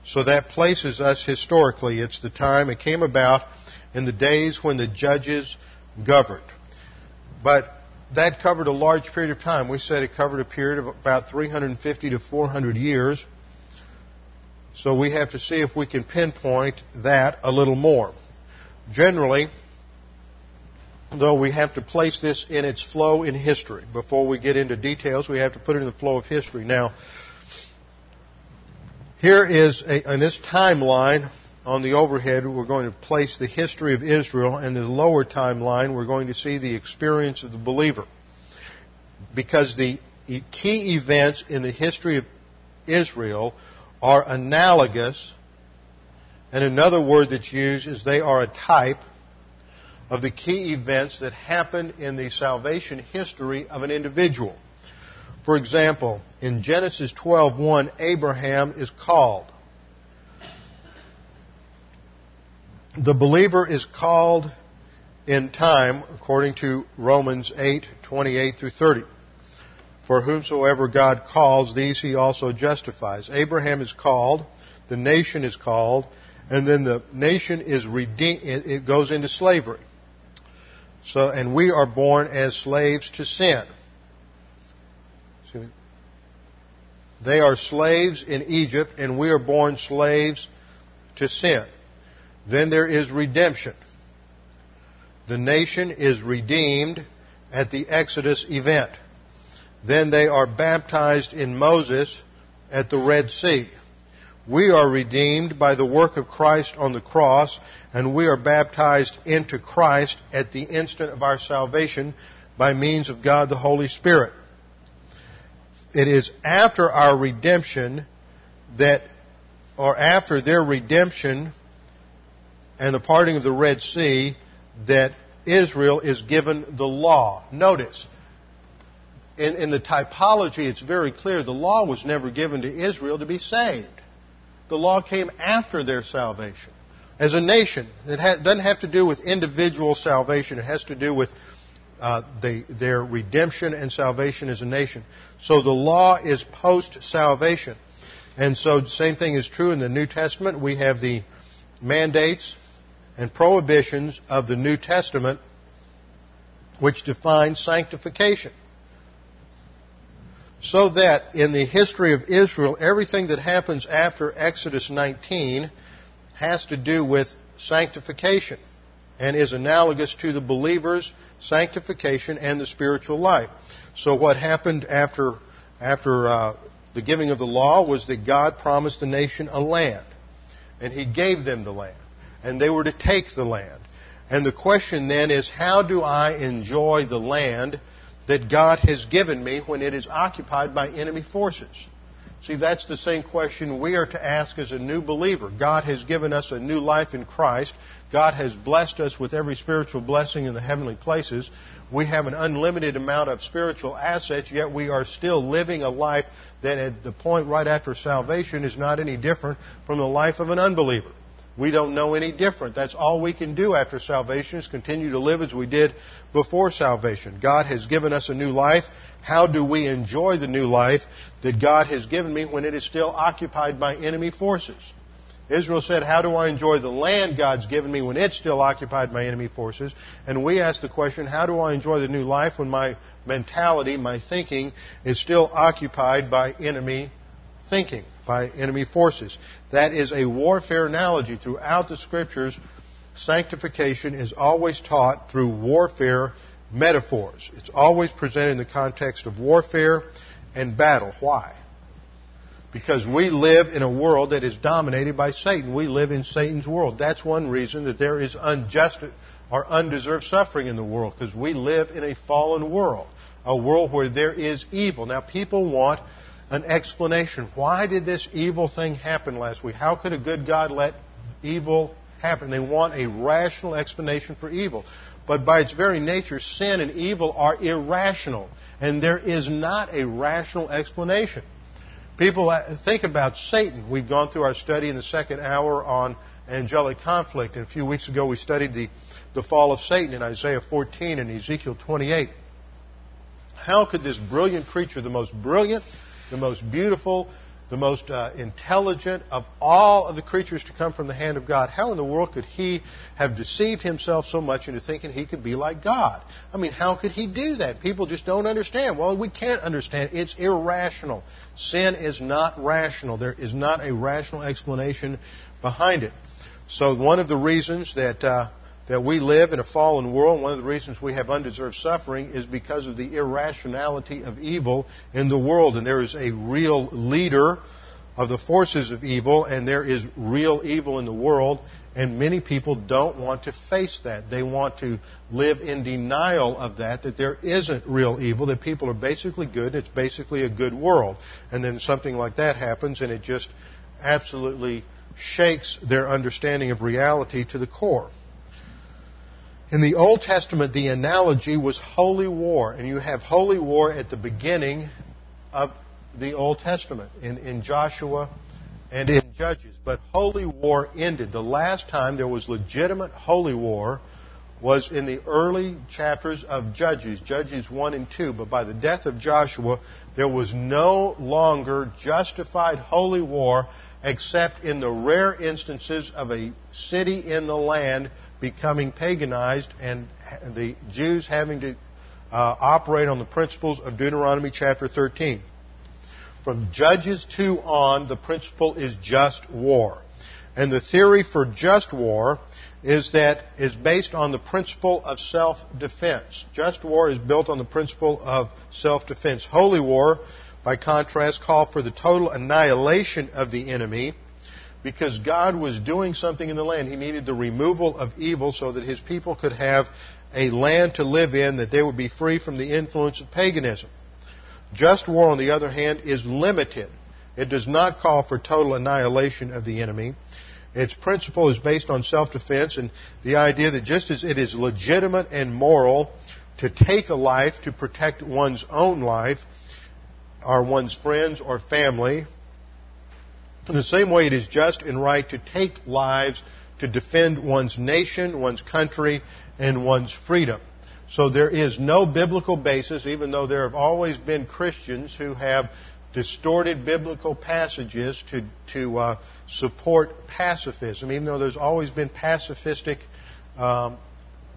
S1: So that places us historically. It's the time it came about in the days when the judges governed. But that covered a large period of time. We said it covered a period of about 350 to 400 years. So we have to see if we can pinpoint that a little more. Generally, though we have to place this in its flow in history. Before we get into details, we have to put it in the flow of history. Now, here is a, in this timeline on the overhead, we're going to place the history of Israel, and the lower timeline, we're going to see the experience of the believer. Because the key events in the history of Israel are analogous, and another word that's used is they are a type of the key events that happen in the salvation history of an individual. For example, in Genesis 12:1, Abraham is called. The believer is called in time according to Romans 8:28 through 30. For whomsoever God calls, these he also justifies. Abraham is called, the nation is called, and then the nation is redeemed, it goes into slavery. So, and we are born as slaves to sin. They are slaves in Egypt, and we are born slaves to sin. Then there is redemption. The nation is redeemed at the Exodus event. Then they are baptized in Moses at the Red Sea. We are redeemed by the work of Christ on the cross, and we are baptized into Christ at the instant of our salvation by means of God the Holy Spirit. It is after our redemption that, or after their redemption and the parting of the Red Sea, that Israel is given the law. Notice, in, in the typology, it's very clear the law was never given to Israel to be saved. The law came after their salvation. As a nation, it ha- doesn't have to do with individual salvation. It has to do with uh, the, their redemption and salvation as a nation. So the law is post salvation. And so the same thing is true in the New Testament. We have the mandates and prohibitions of the New Testament which define sanctification so that in the history of Israel, everything that happens after Exodus 19 has to do with sanctification and is analogous to the believer's sanctification and the spiritual life. So what happened after after uh, the giving of the law was that God promised the nation a land, and He gave them the land, and they were to take the land. And the question then is, how do I enjoy the land that God has given me when it is occupied by enemy forces? See, that's the same question we are to ask as a new believer. God has given us a new life in Christ. God has blessed us with every spiritual blessing in the heavenly places. We have an unlimited amount of spiritual assets, yet we are still living a life that at the point right after salvation is not any different from the life of an unbeliever. We don't know any different. That's all we can do after salvation is continue to live as we did before salvation. God has given us a new life. How do we enjoy the new life that God has given me when it is still occupied by enemy forces? Israel said, How do I enjoy the land God's given me when it's still occupied by enemy forces? And we ask the question, How do I enjoy the new life when my mentality, my thinking, is still occupied by enemy thinking? By enemy forces. That is a warfare analogy. Throughout the scriptures, sanctification is always taught through warfare metaphors. It's always presented in the context of warfare and battle. Why? Because we live in a world that is dominated by Satan. We live in Satan's world. That's one reason that there is unjust or undeserved suffering in the world, because we live in a fallen world, a world where there is evil. Now, people want an explanation. Why did this evil thing happen last week? How could a good God let evil happen? They want a rational explanation for evil. But by its very nature, sin and evil are irrational. And there is not a rational explanation. People uh, think about Satan. We've gone through our study in the second hour on angelic conflict. And a few weeks ago, we studied the, the fall of Satan in Isaiah 14 and Ezekiel 28. How could this brilliant creature, the most brilliant, the most beautiful, the most uh, intelligent of all of the creatures to come from the hand of God. How in the world could he have deceived himself so much into thinking he could be like God? I mean, how could he do that? People just don't understand. Well, we can't understand. It's irrational. Sin is not rational. There is not a rational explanation behind it. So one of the reasons that uh, that we live in a fallen world. One of the reasons we have undeserved suffering is because of the irrationality of evil in the world. And there is a real leader of the forces of evil, and there is real evil in the world, and many people don't want to face that. They want to live in denial of that, that there isn't real evil, that people are basically good, it's basically a good world. And then something like that happens, and it just absolutely shakes their understanding of reality to the core. In the Old Testament, the analogy was holy war, and you have holy war at the beginning of the Old Testament, in, in Joshua and in Judges. But holy war ended. The last time there was legitimate holy war was in the early chapters of Judges, Judges 1 and 2. But by the death of Joshua, there was no longer justified holy war except in the rare instances of a city in the land becoming paganized and the Jews having to uh, operate on the principles of Deuteronomy chapter 13. From Judges 2 on, the principle is just war. And the theory for just war is that is based on the principle of self-defense. Just war is built on the principle of self-defense. Holy war, by contrast, called for the total annihilation of the enemy because God was doing something in the land. He needed the removal of evil so that his people could have a land to live in, that they would be free from the influence of paganism. Just war, on the other hand, is limited. It does not call for total annihilation of the enemy. Its principle is based on self-defense and the idea that just as it is legitimate and moral to take a life to protect one's own life, or one's friends or family, in the same way, it is just and right to take lives to defend one's nation, one's country, and one's freedom. So there is no biblical basis, even though there have always been Christians who have distorted biblical passages to, to uh, support pacifism, even though there's always been pacifistic um,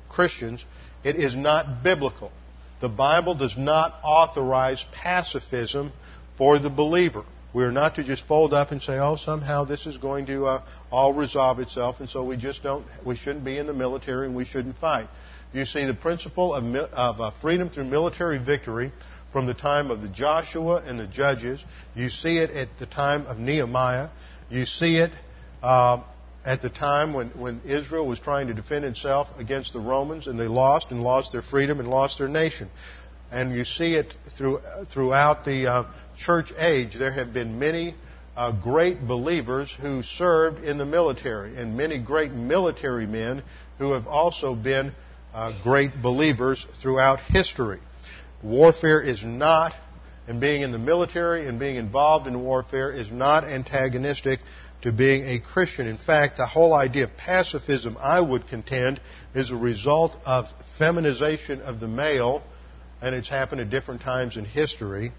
S1: Christians, it is not biblical. The Bible does not authorize pacifism for the believer. We're not to just fold up and say, "Oh, somehow this is going to uh, all resolve itself," and so we just don't. We shouldn't be in the military and we shouldn't fight. You see, the principle of, of uh, freedom through military victory from the time of the Joshua and the Judges. You see it at the time of Nehemiah. You see it uh, at the time when, when Israel was trying to defend itself against the Romans, and they lost and lost their freedom and lost their nation. And you see it through, throughout the uh, church age, there have been many uh, great believers who served in the military, and many great military men who have also been uh, great believers throughout history. Warfare is not, and being in the military and being involved in warfare is not antagonistic to being a Christian. In fact, the whole idea of pacifism, I would contend, is a result of feminization of the male, and it's happened at different times in history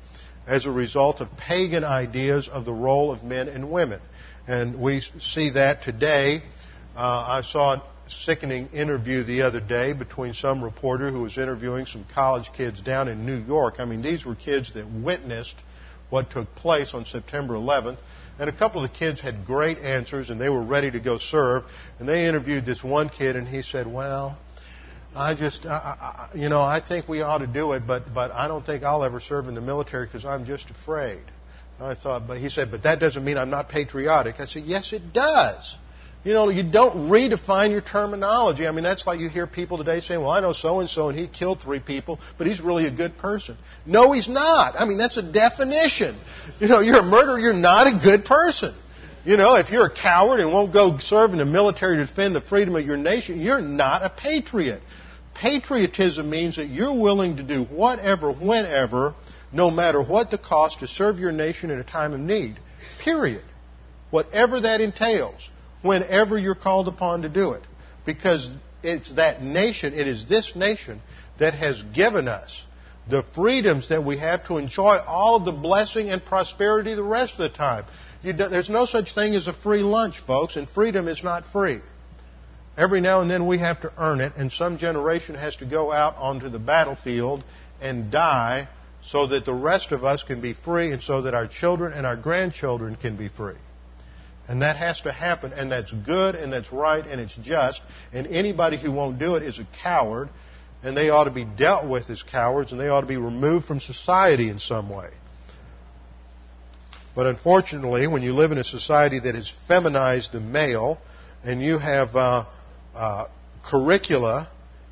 S1: as a result of pagan ideas of the role of men and women. And we see that today. Uh, I saw a sickening interview the other day between some reporter who was interviewing some college kids down in New York. I mean, these were kids that witnessed what took place on September 11th. And a couple of the kids had great answers and they were ready to go serve. And they interviewed this one kid and he said, well, I just, I, I, you know, I think we ought to do it, but but I don't think I'll ever serve in the military because I'm just afraid. And I thought, but he said, but that doesn't mean I'm not patriotic. I said, yes, it does. You know, you don't redefine your terminology. I mean, that's like you hear people today saying, well, I know so and so and he killed three people, but he's really a good person. No, he's not. I mean, that's a definition. You know, you're a murderer, you're not a good person. You know, if you're a coward and won't go serve in the military to defend the freedom of your nation, you're not a patriot. Patriotism means that you're willing to do whatever, whenever, no matter what the cost, to serve your nation in a time of need. Period. Whatever that entails, whenever you're called upon to do it. Because it's that nation, it is this nation that has given us the freedoms that we have to enjoy all of the blessing and prosperity the rest of the time. There's no such thing as a free lunch, folks, and freedom is not free. Every now and then we have to earn it, and some generation has to go out onto the battlefield and die so that the rest of us can be free and so that our children and our grandchildren can be free. And that has to happen, and that's good, and that's right, and it's just. And anybody who won't do it is a coward, and they ought to be dealt with as cowards, and they ought to be removed from society in some way. But unfortunately, when you live in a society that has feminized the male, and you have uh, uh, curricula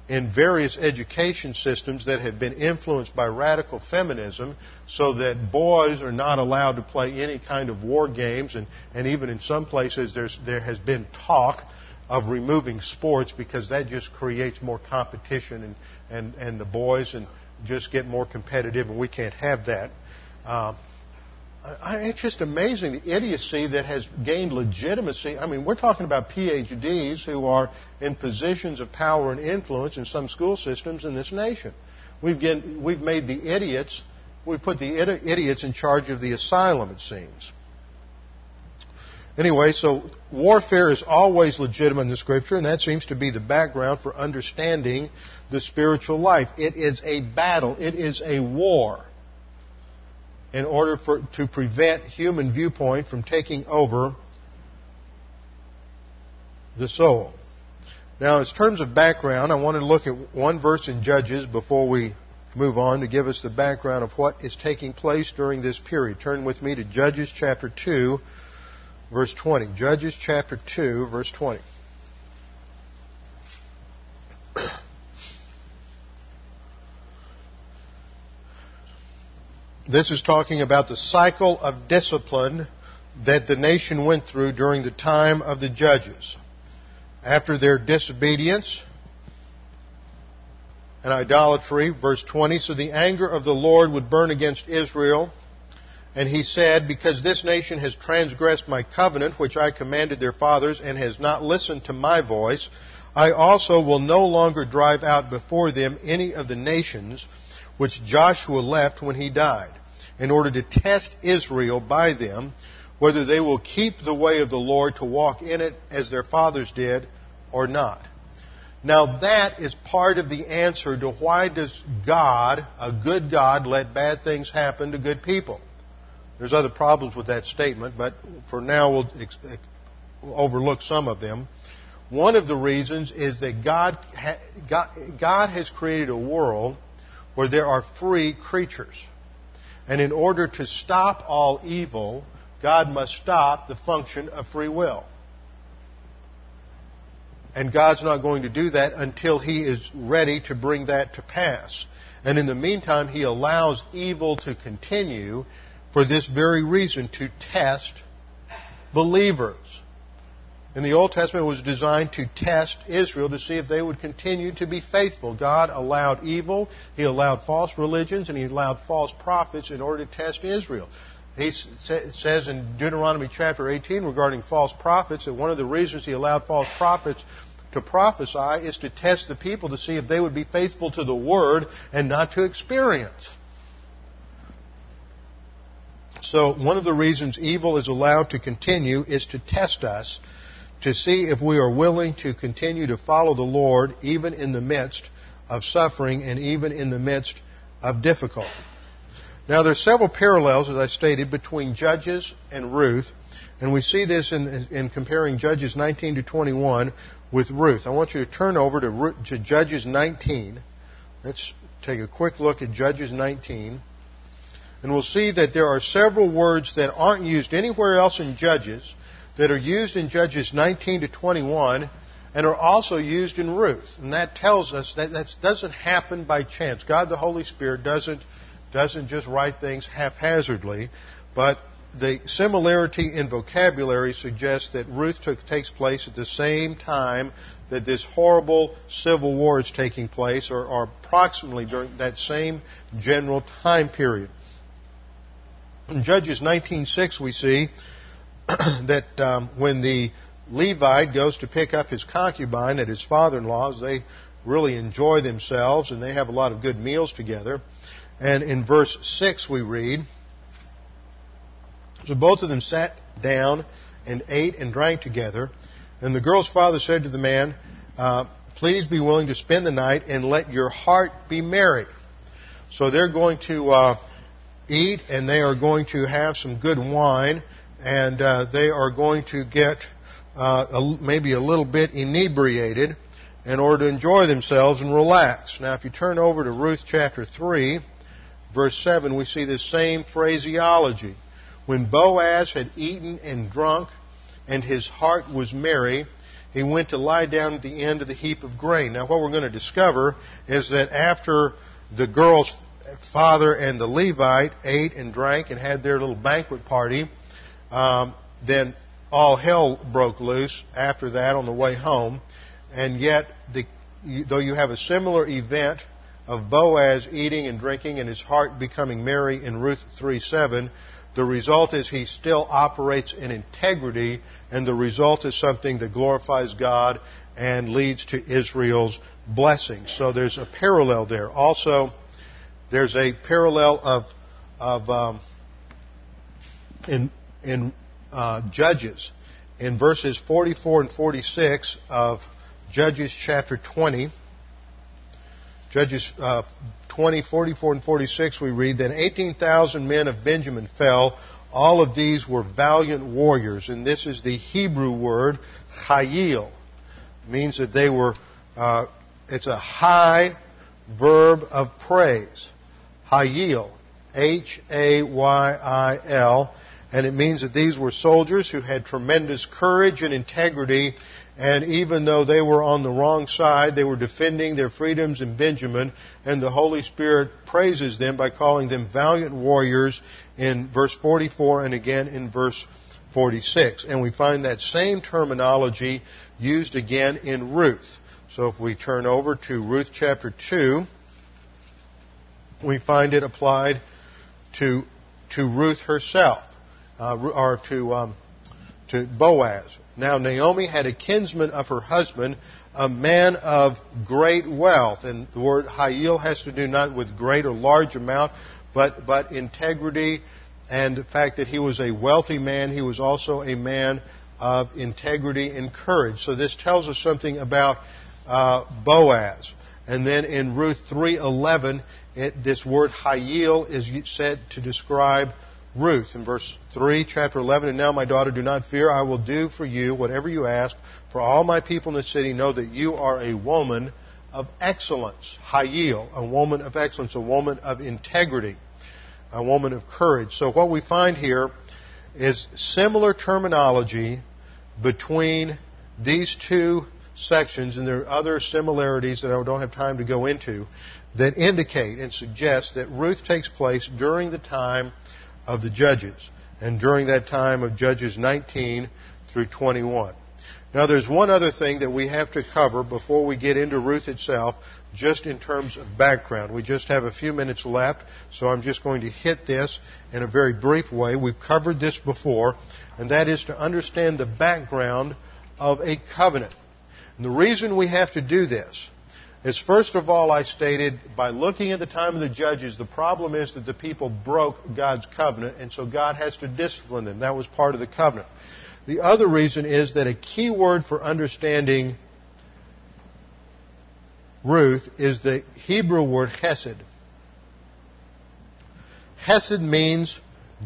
S1: in various education systems that have been influenced by radical feminism so that boys are not allowed to play any kind of war games and, and even in some places there's there has been talk of removing sports because that just creates more competition and, and, and the boys and just get more competitive and we can't have that. Uh, it's just amazing the idiocy that has gained legitimacy. I mean, we're talking about PhDs who are in positions of power and influence in some school systems in this nation. We've, get, we've made the idiots, we've put the idiots in charge of the asylum, it seems. Anyway, so warfare is always legitimate in the Scripture, and that seems to be the background for understanding the spiritual life. It is a battle, it is a war in order for, to prevent human viewpoint from taking over the soul. Now, in terms of background, I want to look at one verse in Judges before we move on to give us the background of what is taking place during this period. Turn with me to Judges chapter 2, verse 20. Judges chapter 2, verse 20. This is talking about the cycle of discipline that the nation went through during the time of the judges. After their disobedience and idolatry, verse 20, so the anger of the Lord would burn against Israel. And he said, Because this nation has transgressed my covenant, which I commanded their fathers, and has not listened to my voice, I also will no longer drive out before them any of the nations which Joshua left when he died in order to test Israel by them, whether they will keep the way of the Lord to walk in it as their fathers did or not. Now that is part of the answer to why does God, a good God, let bad things happen to good people. There's other problems with that statement, but for now we'll, overlook some of them. One of the reasons is that God, God has created a world where there are free creatures. And in order to stop all evil, God must stop the function of free will. And God's not going to do that until He is ready to bring that to pass. And in the meantime, He allows evil to continue for this very reason to test believers in the Old Testament was designed to test Israel to see if they would continue to be faithful. God allowed evil, He allowed false religions, and He allowed false prophets in order to test Israel. He says in Deuteronomy chapter 18 regarding false prophets that one of the reasons He allowed false prophets to prophesy is to test the people to see if they would be faithful to the Word and not to experience. So, one of the reasons evil is allowed to continue is to test us to see if we are willing to continue to follow the Lord even in the midst of suffering and even in the midst of difficulty. Now, there are several parallels, as I stated, between Judges and Ruth, and we see this in, in comparing Judges 19 to 21 with Ruth. I want you to turn over to, to Judges 19. Let's take a quick look at Judges 19. And we'll see that there are several words that aren't used anywhere else in Judges that are used in Judges 19 to 21 and are also used in Ruth. And that tells us that that doesn't happen by chance. God the Holy Spirit doesn't, doesn't just write things haphazardly, but the similarity in vocabulary suggests that Ruth took, takes place at the same time that this horrible civil war is taking place, or, or approximately during that same general time period. In Judges 19.6 we see <clears throat> that um, when the Levite goes to pick up his concubine at his father-in-law's, they really enjoy themselves and they have a lot of good meals together. And in verse 6 we read, So both of them sat down and ate and drank together. And the girl's father said to the man, uh, Please be willing to spend the night and let your heart be merry. So they're going to uh, eat and they are going to have some good wine and uh, they are going to get uh, a, maybe a little bit inebriated in order to enjoy themselves and relax. Now, if you turn over to Ruth chapter 3, verse 7, we see this same phraseology. When Boaz had eaten and drunk, and his heart was merry, he went to lie down at the end of the heap of grain. Now, what we're going to discover is that after the girl's father and the Levite ate and drank and had their little banquet party, um, then all hell broke loose after that on the way home. And yet, the, though you have a similar event of Boaz eating and drinking and his heart becoming merry in Ruth 3 7, the result is he still operates in integrity, and the result is something that glorifies God and leads to Israel's blessing. So there's a parallel there. Also, there's a parallel of, of um, in, in uh, Judges. In verses 44 and 46 of Judges chapter 20, Judges uh, 20, 44, and 46, we read, Then 18,000 men of Benjamin fell. All of these were valiant warriors. And this is the Hebrew word, chayil. Means that they were, uh, it's a high verb of praise. Hayil. H-A-Y-I-L. And it means that these were soldiers who had tremendous courage and integrity and even though they were on the wrong side, they were defending their freedoms in Benjamin, and the Holy Spirit praises them by calling them valiant warriors in verse 44 and again in verse 46. And we find that same terminology used again in Ruth. So if we turn over to Ruth chapter 2, we find it applied to, to Ruth herself, uh, or to, um, to Boaz. Now Naomi had a kinsman of her husband, a man of great wealth. And the word Hayil has to do not with great or large amount, but, but integrity and the fact that he was a wealthy man. He was also a man of integrity and courage. So this tells us something about uh, Boaz. And then in Ruth 3:11, this word Hayil is said to describe Ruth in verse 3, chapter 11. And now, my daughter, do not fear. I will do for you whatever you ask. For all my people in the city know that you are a woman of excellence. Hayil, a woman of excellence, a woman of integrity, a woman of courage. So what we find here is similar terminology between these two sections, and there are other similarities that I don't have time to go into, that indicate and suggest that Ruth takes place during the time of the judges, and during that time of Judges 19 through 21. Now, there's one other thing that we have to cover before we get into Ruth itself, just in terms of background. We just have a few minutes left, so I'm just going to hit this in a very brief way. We've covered this before, and that is to understand the background of a covenant. And the reason we have to do this is first of all, I stated by looking at the time of the judges, the problem is that the people broke God's covenant, and so God has to discipline them. That was part of the covenant. The other reason is that a key word for understanding Ruth is the Hebrew word hesed. Hesed means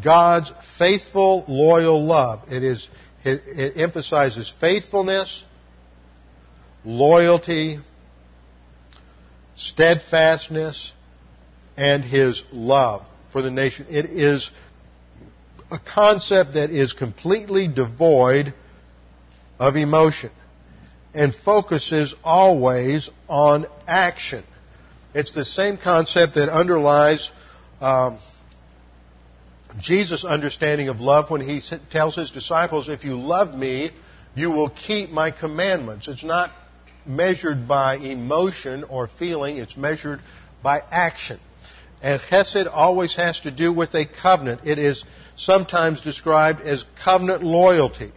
S1: God's faithful, loyal love. It is it, it emphasizes faithfulness, loyalty, steadfastness, and his love for the nation. It is a concept that is completely devoid of emotion and focuses always on action. It's the same concept that underlies um, Jesus' understanding of love when he tells his disciples, If you love me, you will keep my commandments. It's not measured by emotion or feeling, it's measured by action. And Hesed always has to do with a covenant. It is sometimes described as covenant loyalty.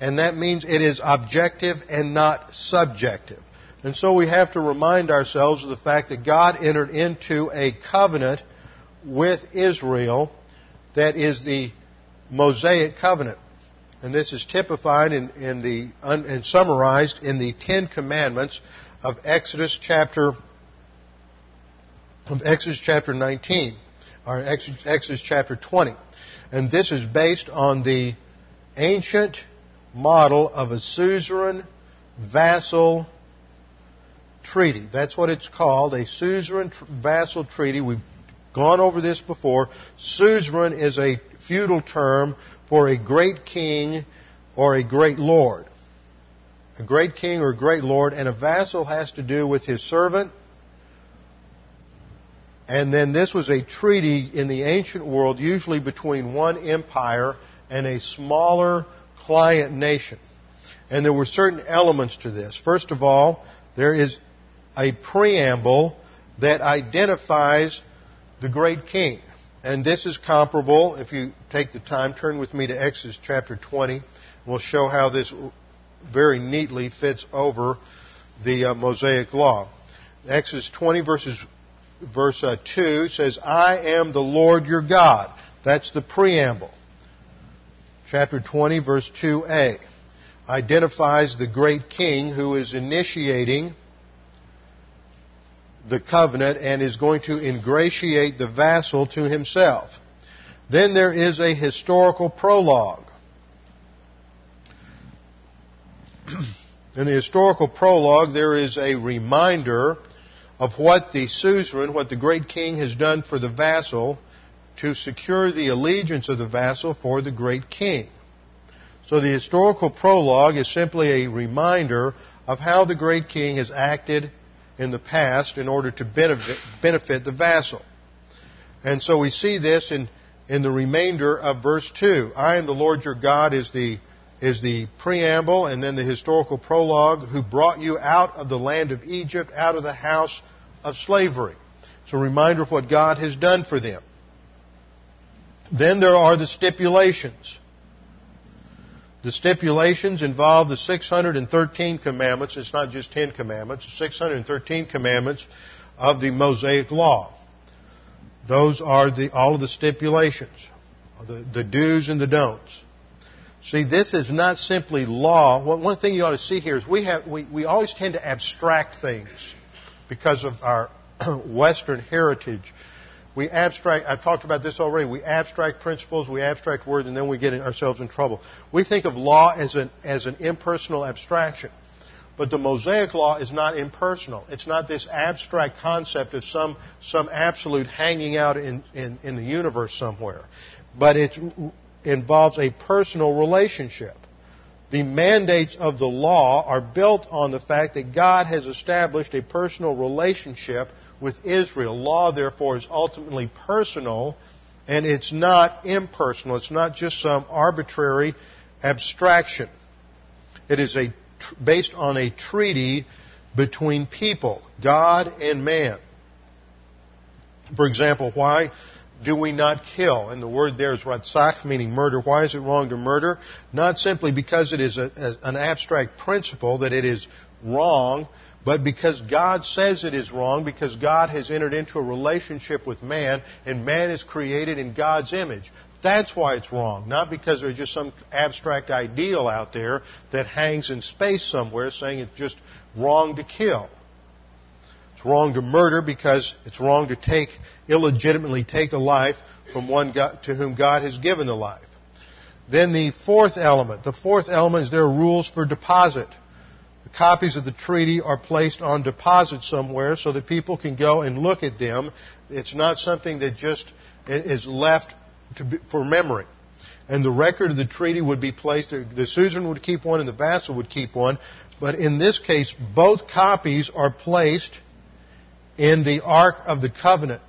S1: And that means it is objective and not subjective. And so we have to remind ourselves of the fact that God entered into a covenant with Israel that is the Mosaic covenant. And this is typified in, in the, and summarized in the Ten Commandments of Exodus chapter, of Exodus chapter 19, or Exodus chapter 20. And this is based on the ancient model of a suzerain vassal treaty. That's what it's called, a suzerain vassal treaty. We've gone over this before. Suzerain is a feudal term for a great king or a great lord. A great king or a great lord, and a vassal has to do with his servant. And then this was a treaty in the ancient world, usually between one empire and a smaller client nation. And there were certain elements to this. First of all, there is a preamble that identifies the great king. And this is comparable, if you take the time, turn with me to Exodus chapter 20. We'll show how this very neatly fits over the uh, Mosaic Law. Exodus 20 verses, verse uh, 2 says, I am the Lord your God. That's the preamble. Chapter 20 verse 2a identifies the great king who is initiating the covenant and is going to ingratiate the vassal to himself. Then there is a historical prologue. In the historical prologue, there is a reminder of what the suzerain, what the great king has done for the vassal to secure the allegiance of the vassal for the great king. So the historical prologue is simply a reminder of how the great king has acted in the past in order to benefit, benefit the vassal. And so we see this in, in the remainder of verse 2. I am the Lord your God is the, is the preamble and then the historical prologue who brought you out of the land of Egypt, out of the house of slavery. It's a reminder of what God has done for them. Then there are the stipulations. The stipulations involve the 613 commandments. It's not just 10 commandments, 613 commandments of the Mosaic Law. Those are the, all of the stipulations, the, the do's and the don'ts. See, this is not simply law. One thing you ought to see here is we, have, we, we always tend to abstract things because of our <clears throat> Western heritage we abstract, I've talked about this already, we abstract principles, we abstract words, and then we get ourselves in trouble. We think of law as an, as an impersonal abstraction. But the Mosaic Law is not impersonal. It's not this abstract concept of some, some absolute hanging out in, in, in the universe somewhere. But it involves a personal relationship. The mandates of the law are built on the fact that God has established a personal relationship with Israel. Law, therefore, is ultimately personal and it's not impersonal. It's not just some arbitrary abstraction. It is a, based on a treaty between people, God and man. For example, why do we not kill? And the word there is ratzach, meaning murder. Why is it wrong to murder? Not simply because it is a, a, an abstract principle that it is wrong, but because God says it is wrong, because God has entered into a relationship with man, and man is created in God's image. That's why it's wrong. Not because there's just some abstract ideal out there that hangs in space somewhere saying it's just wrong to kill. It's wrong to murder because it's wrong to take, illegitimately take a life from one God, to whom God has given the life. Then the fourth element. The fourth element is there are rules for deposit. The copies of the treaty are placed on deposit somewhere so that people can go and look at them. It's not something that just is left be, for memory. And the record of the treaty would be placed, the suzerain would keep one and the vassal would keep one. But in this case, both copies are placed in the Ark of the Covenant.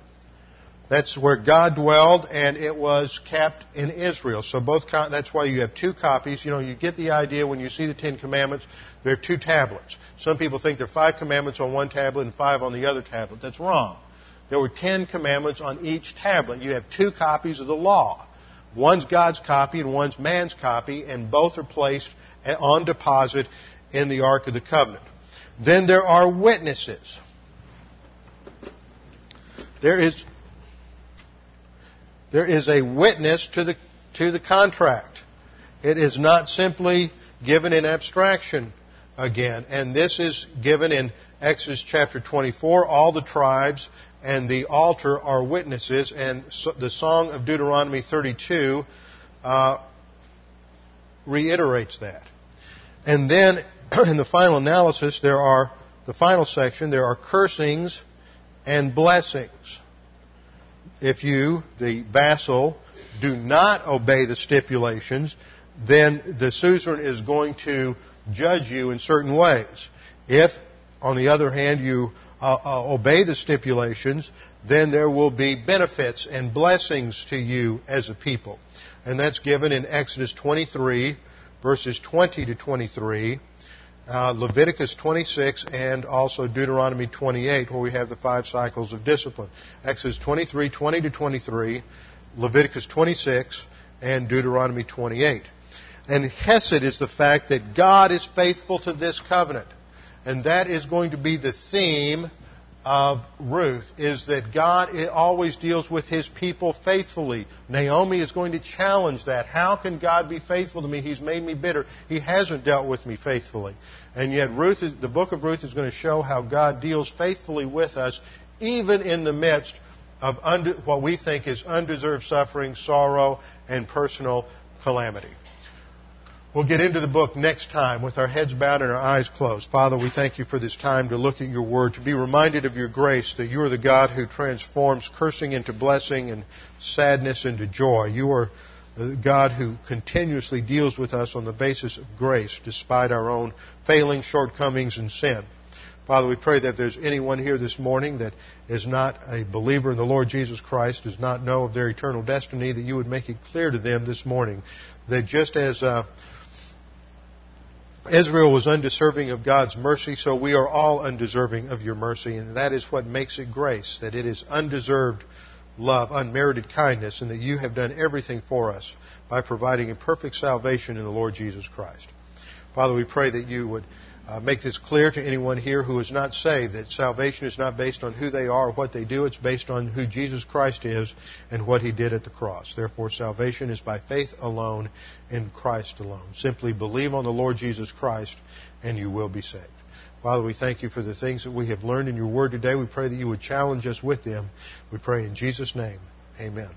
S1: That's where God dwelled, and it was kept in Israel. So both, that's why you have two copies. You know, you get the idea when you see the Ten Commandments. There are two tablets. Some people think there are five commandments on one tablet and five on the other tablet. That's wrong. There were ten commandments on each tablet. You have two copies of the law. One's God's copy and one's man's copy, and both are placed on deposit in the Ark of the Covenant. Then there are witnesses. There is there is a witness to the, to the contract. It is not simply given in abstraction again. And this is given in Exodus chapter 24. All the tribes and the altar are witnesses. And so the Song of Deuteronomy 32 uh, reiterates that. And then <clears throat> in the final analysis, there are, the final section, there are cursings and blessings. if you, the vassal, do not obey the stipulations, then the suzerain is going to judge you in certain ways. If, on the other hand, you uh, uh, obey the stipulations, then there will be benefits and blessings to you as a people. And that's given in Exodus 23, verses 20 to 23, uh, Leviticus 26, and also Deuteronomy 28, where we have the five cycles of discipline. Exodus 23, 20 to 23, Leviticus 26, and Deuteronomy 28. And Hesed is the fact that God is faithful to this covenant. And that is going to be the theme of Ruth, is that God eh, always deals with His people faithfully. Naomi is going to challenge that. How can God be faithful to me? He's made me bitter. He hasn't dealt with me faithfully. And yet Ruth, is, the book of Ruth is going to show how God deals faithfully with us, even in the midst of under, what we think is undeserved suffering, sorrow, and personal calamity. We'll get into the book next time with our heads bowed and our eyes closed. Father, we thank you for this time to look at your word, to be reminded of your grace, that you are the God who transforms cursing into blessing and sadness into joy. You are the God who continuously deals with us on the basis of grace, despite our own failing, shortcomings, and sin. Father, we pray that if there's anyone here this morning that is not a believer in the Lord Jesus Christ, does not know of their eternal destiny, that you would make it clear to them this morning that just as uh, Israel was undeserving of God's mercy, so we are all undeserving of your mercy, and that is what makes it grace, that it is undeserved love, unmerited kindness, and that you have done everything for us by providing a perfect salvation in the Lord Jesus Christ. Father, we pray that you would uh, make this clear to anyone here who is not saved that salvation is not based on who they are or what they do. It's based on who Jesus Christ is and what he did at the cross. Therefore, salvation is by faith alone in Christ alone. Simply believe on the Lord Jesus Christ and you will be saved. Father, we thank you for the things that we have learned in your word today. We pray that you would challenge us with them. We pray in Jesus' name. Amen.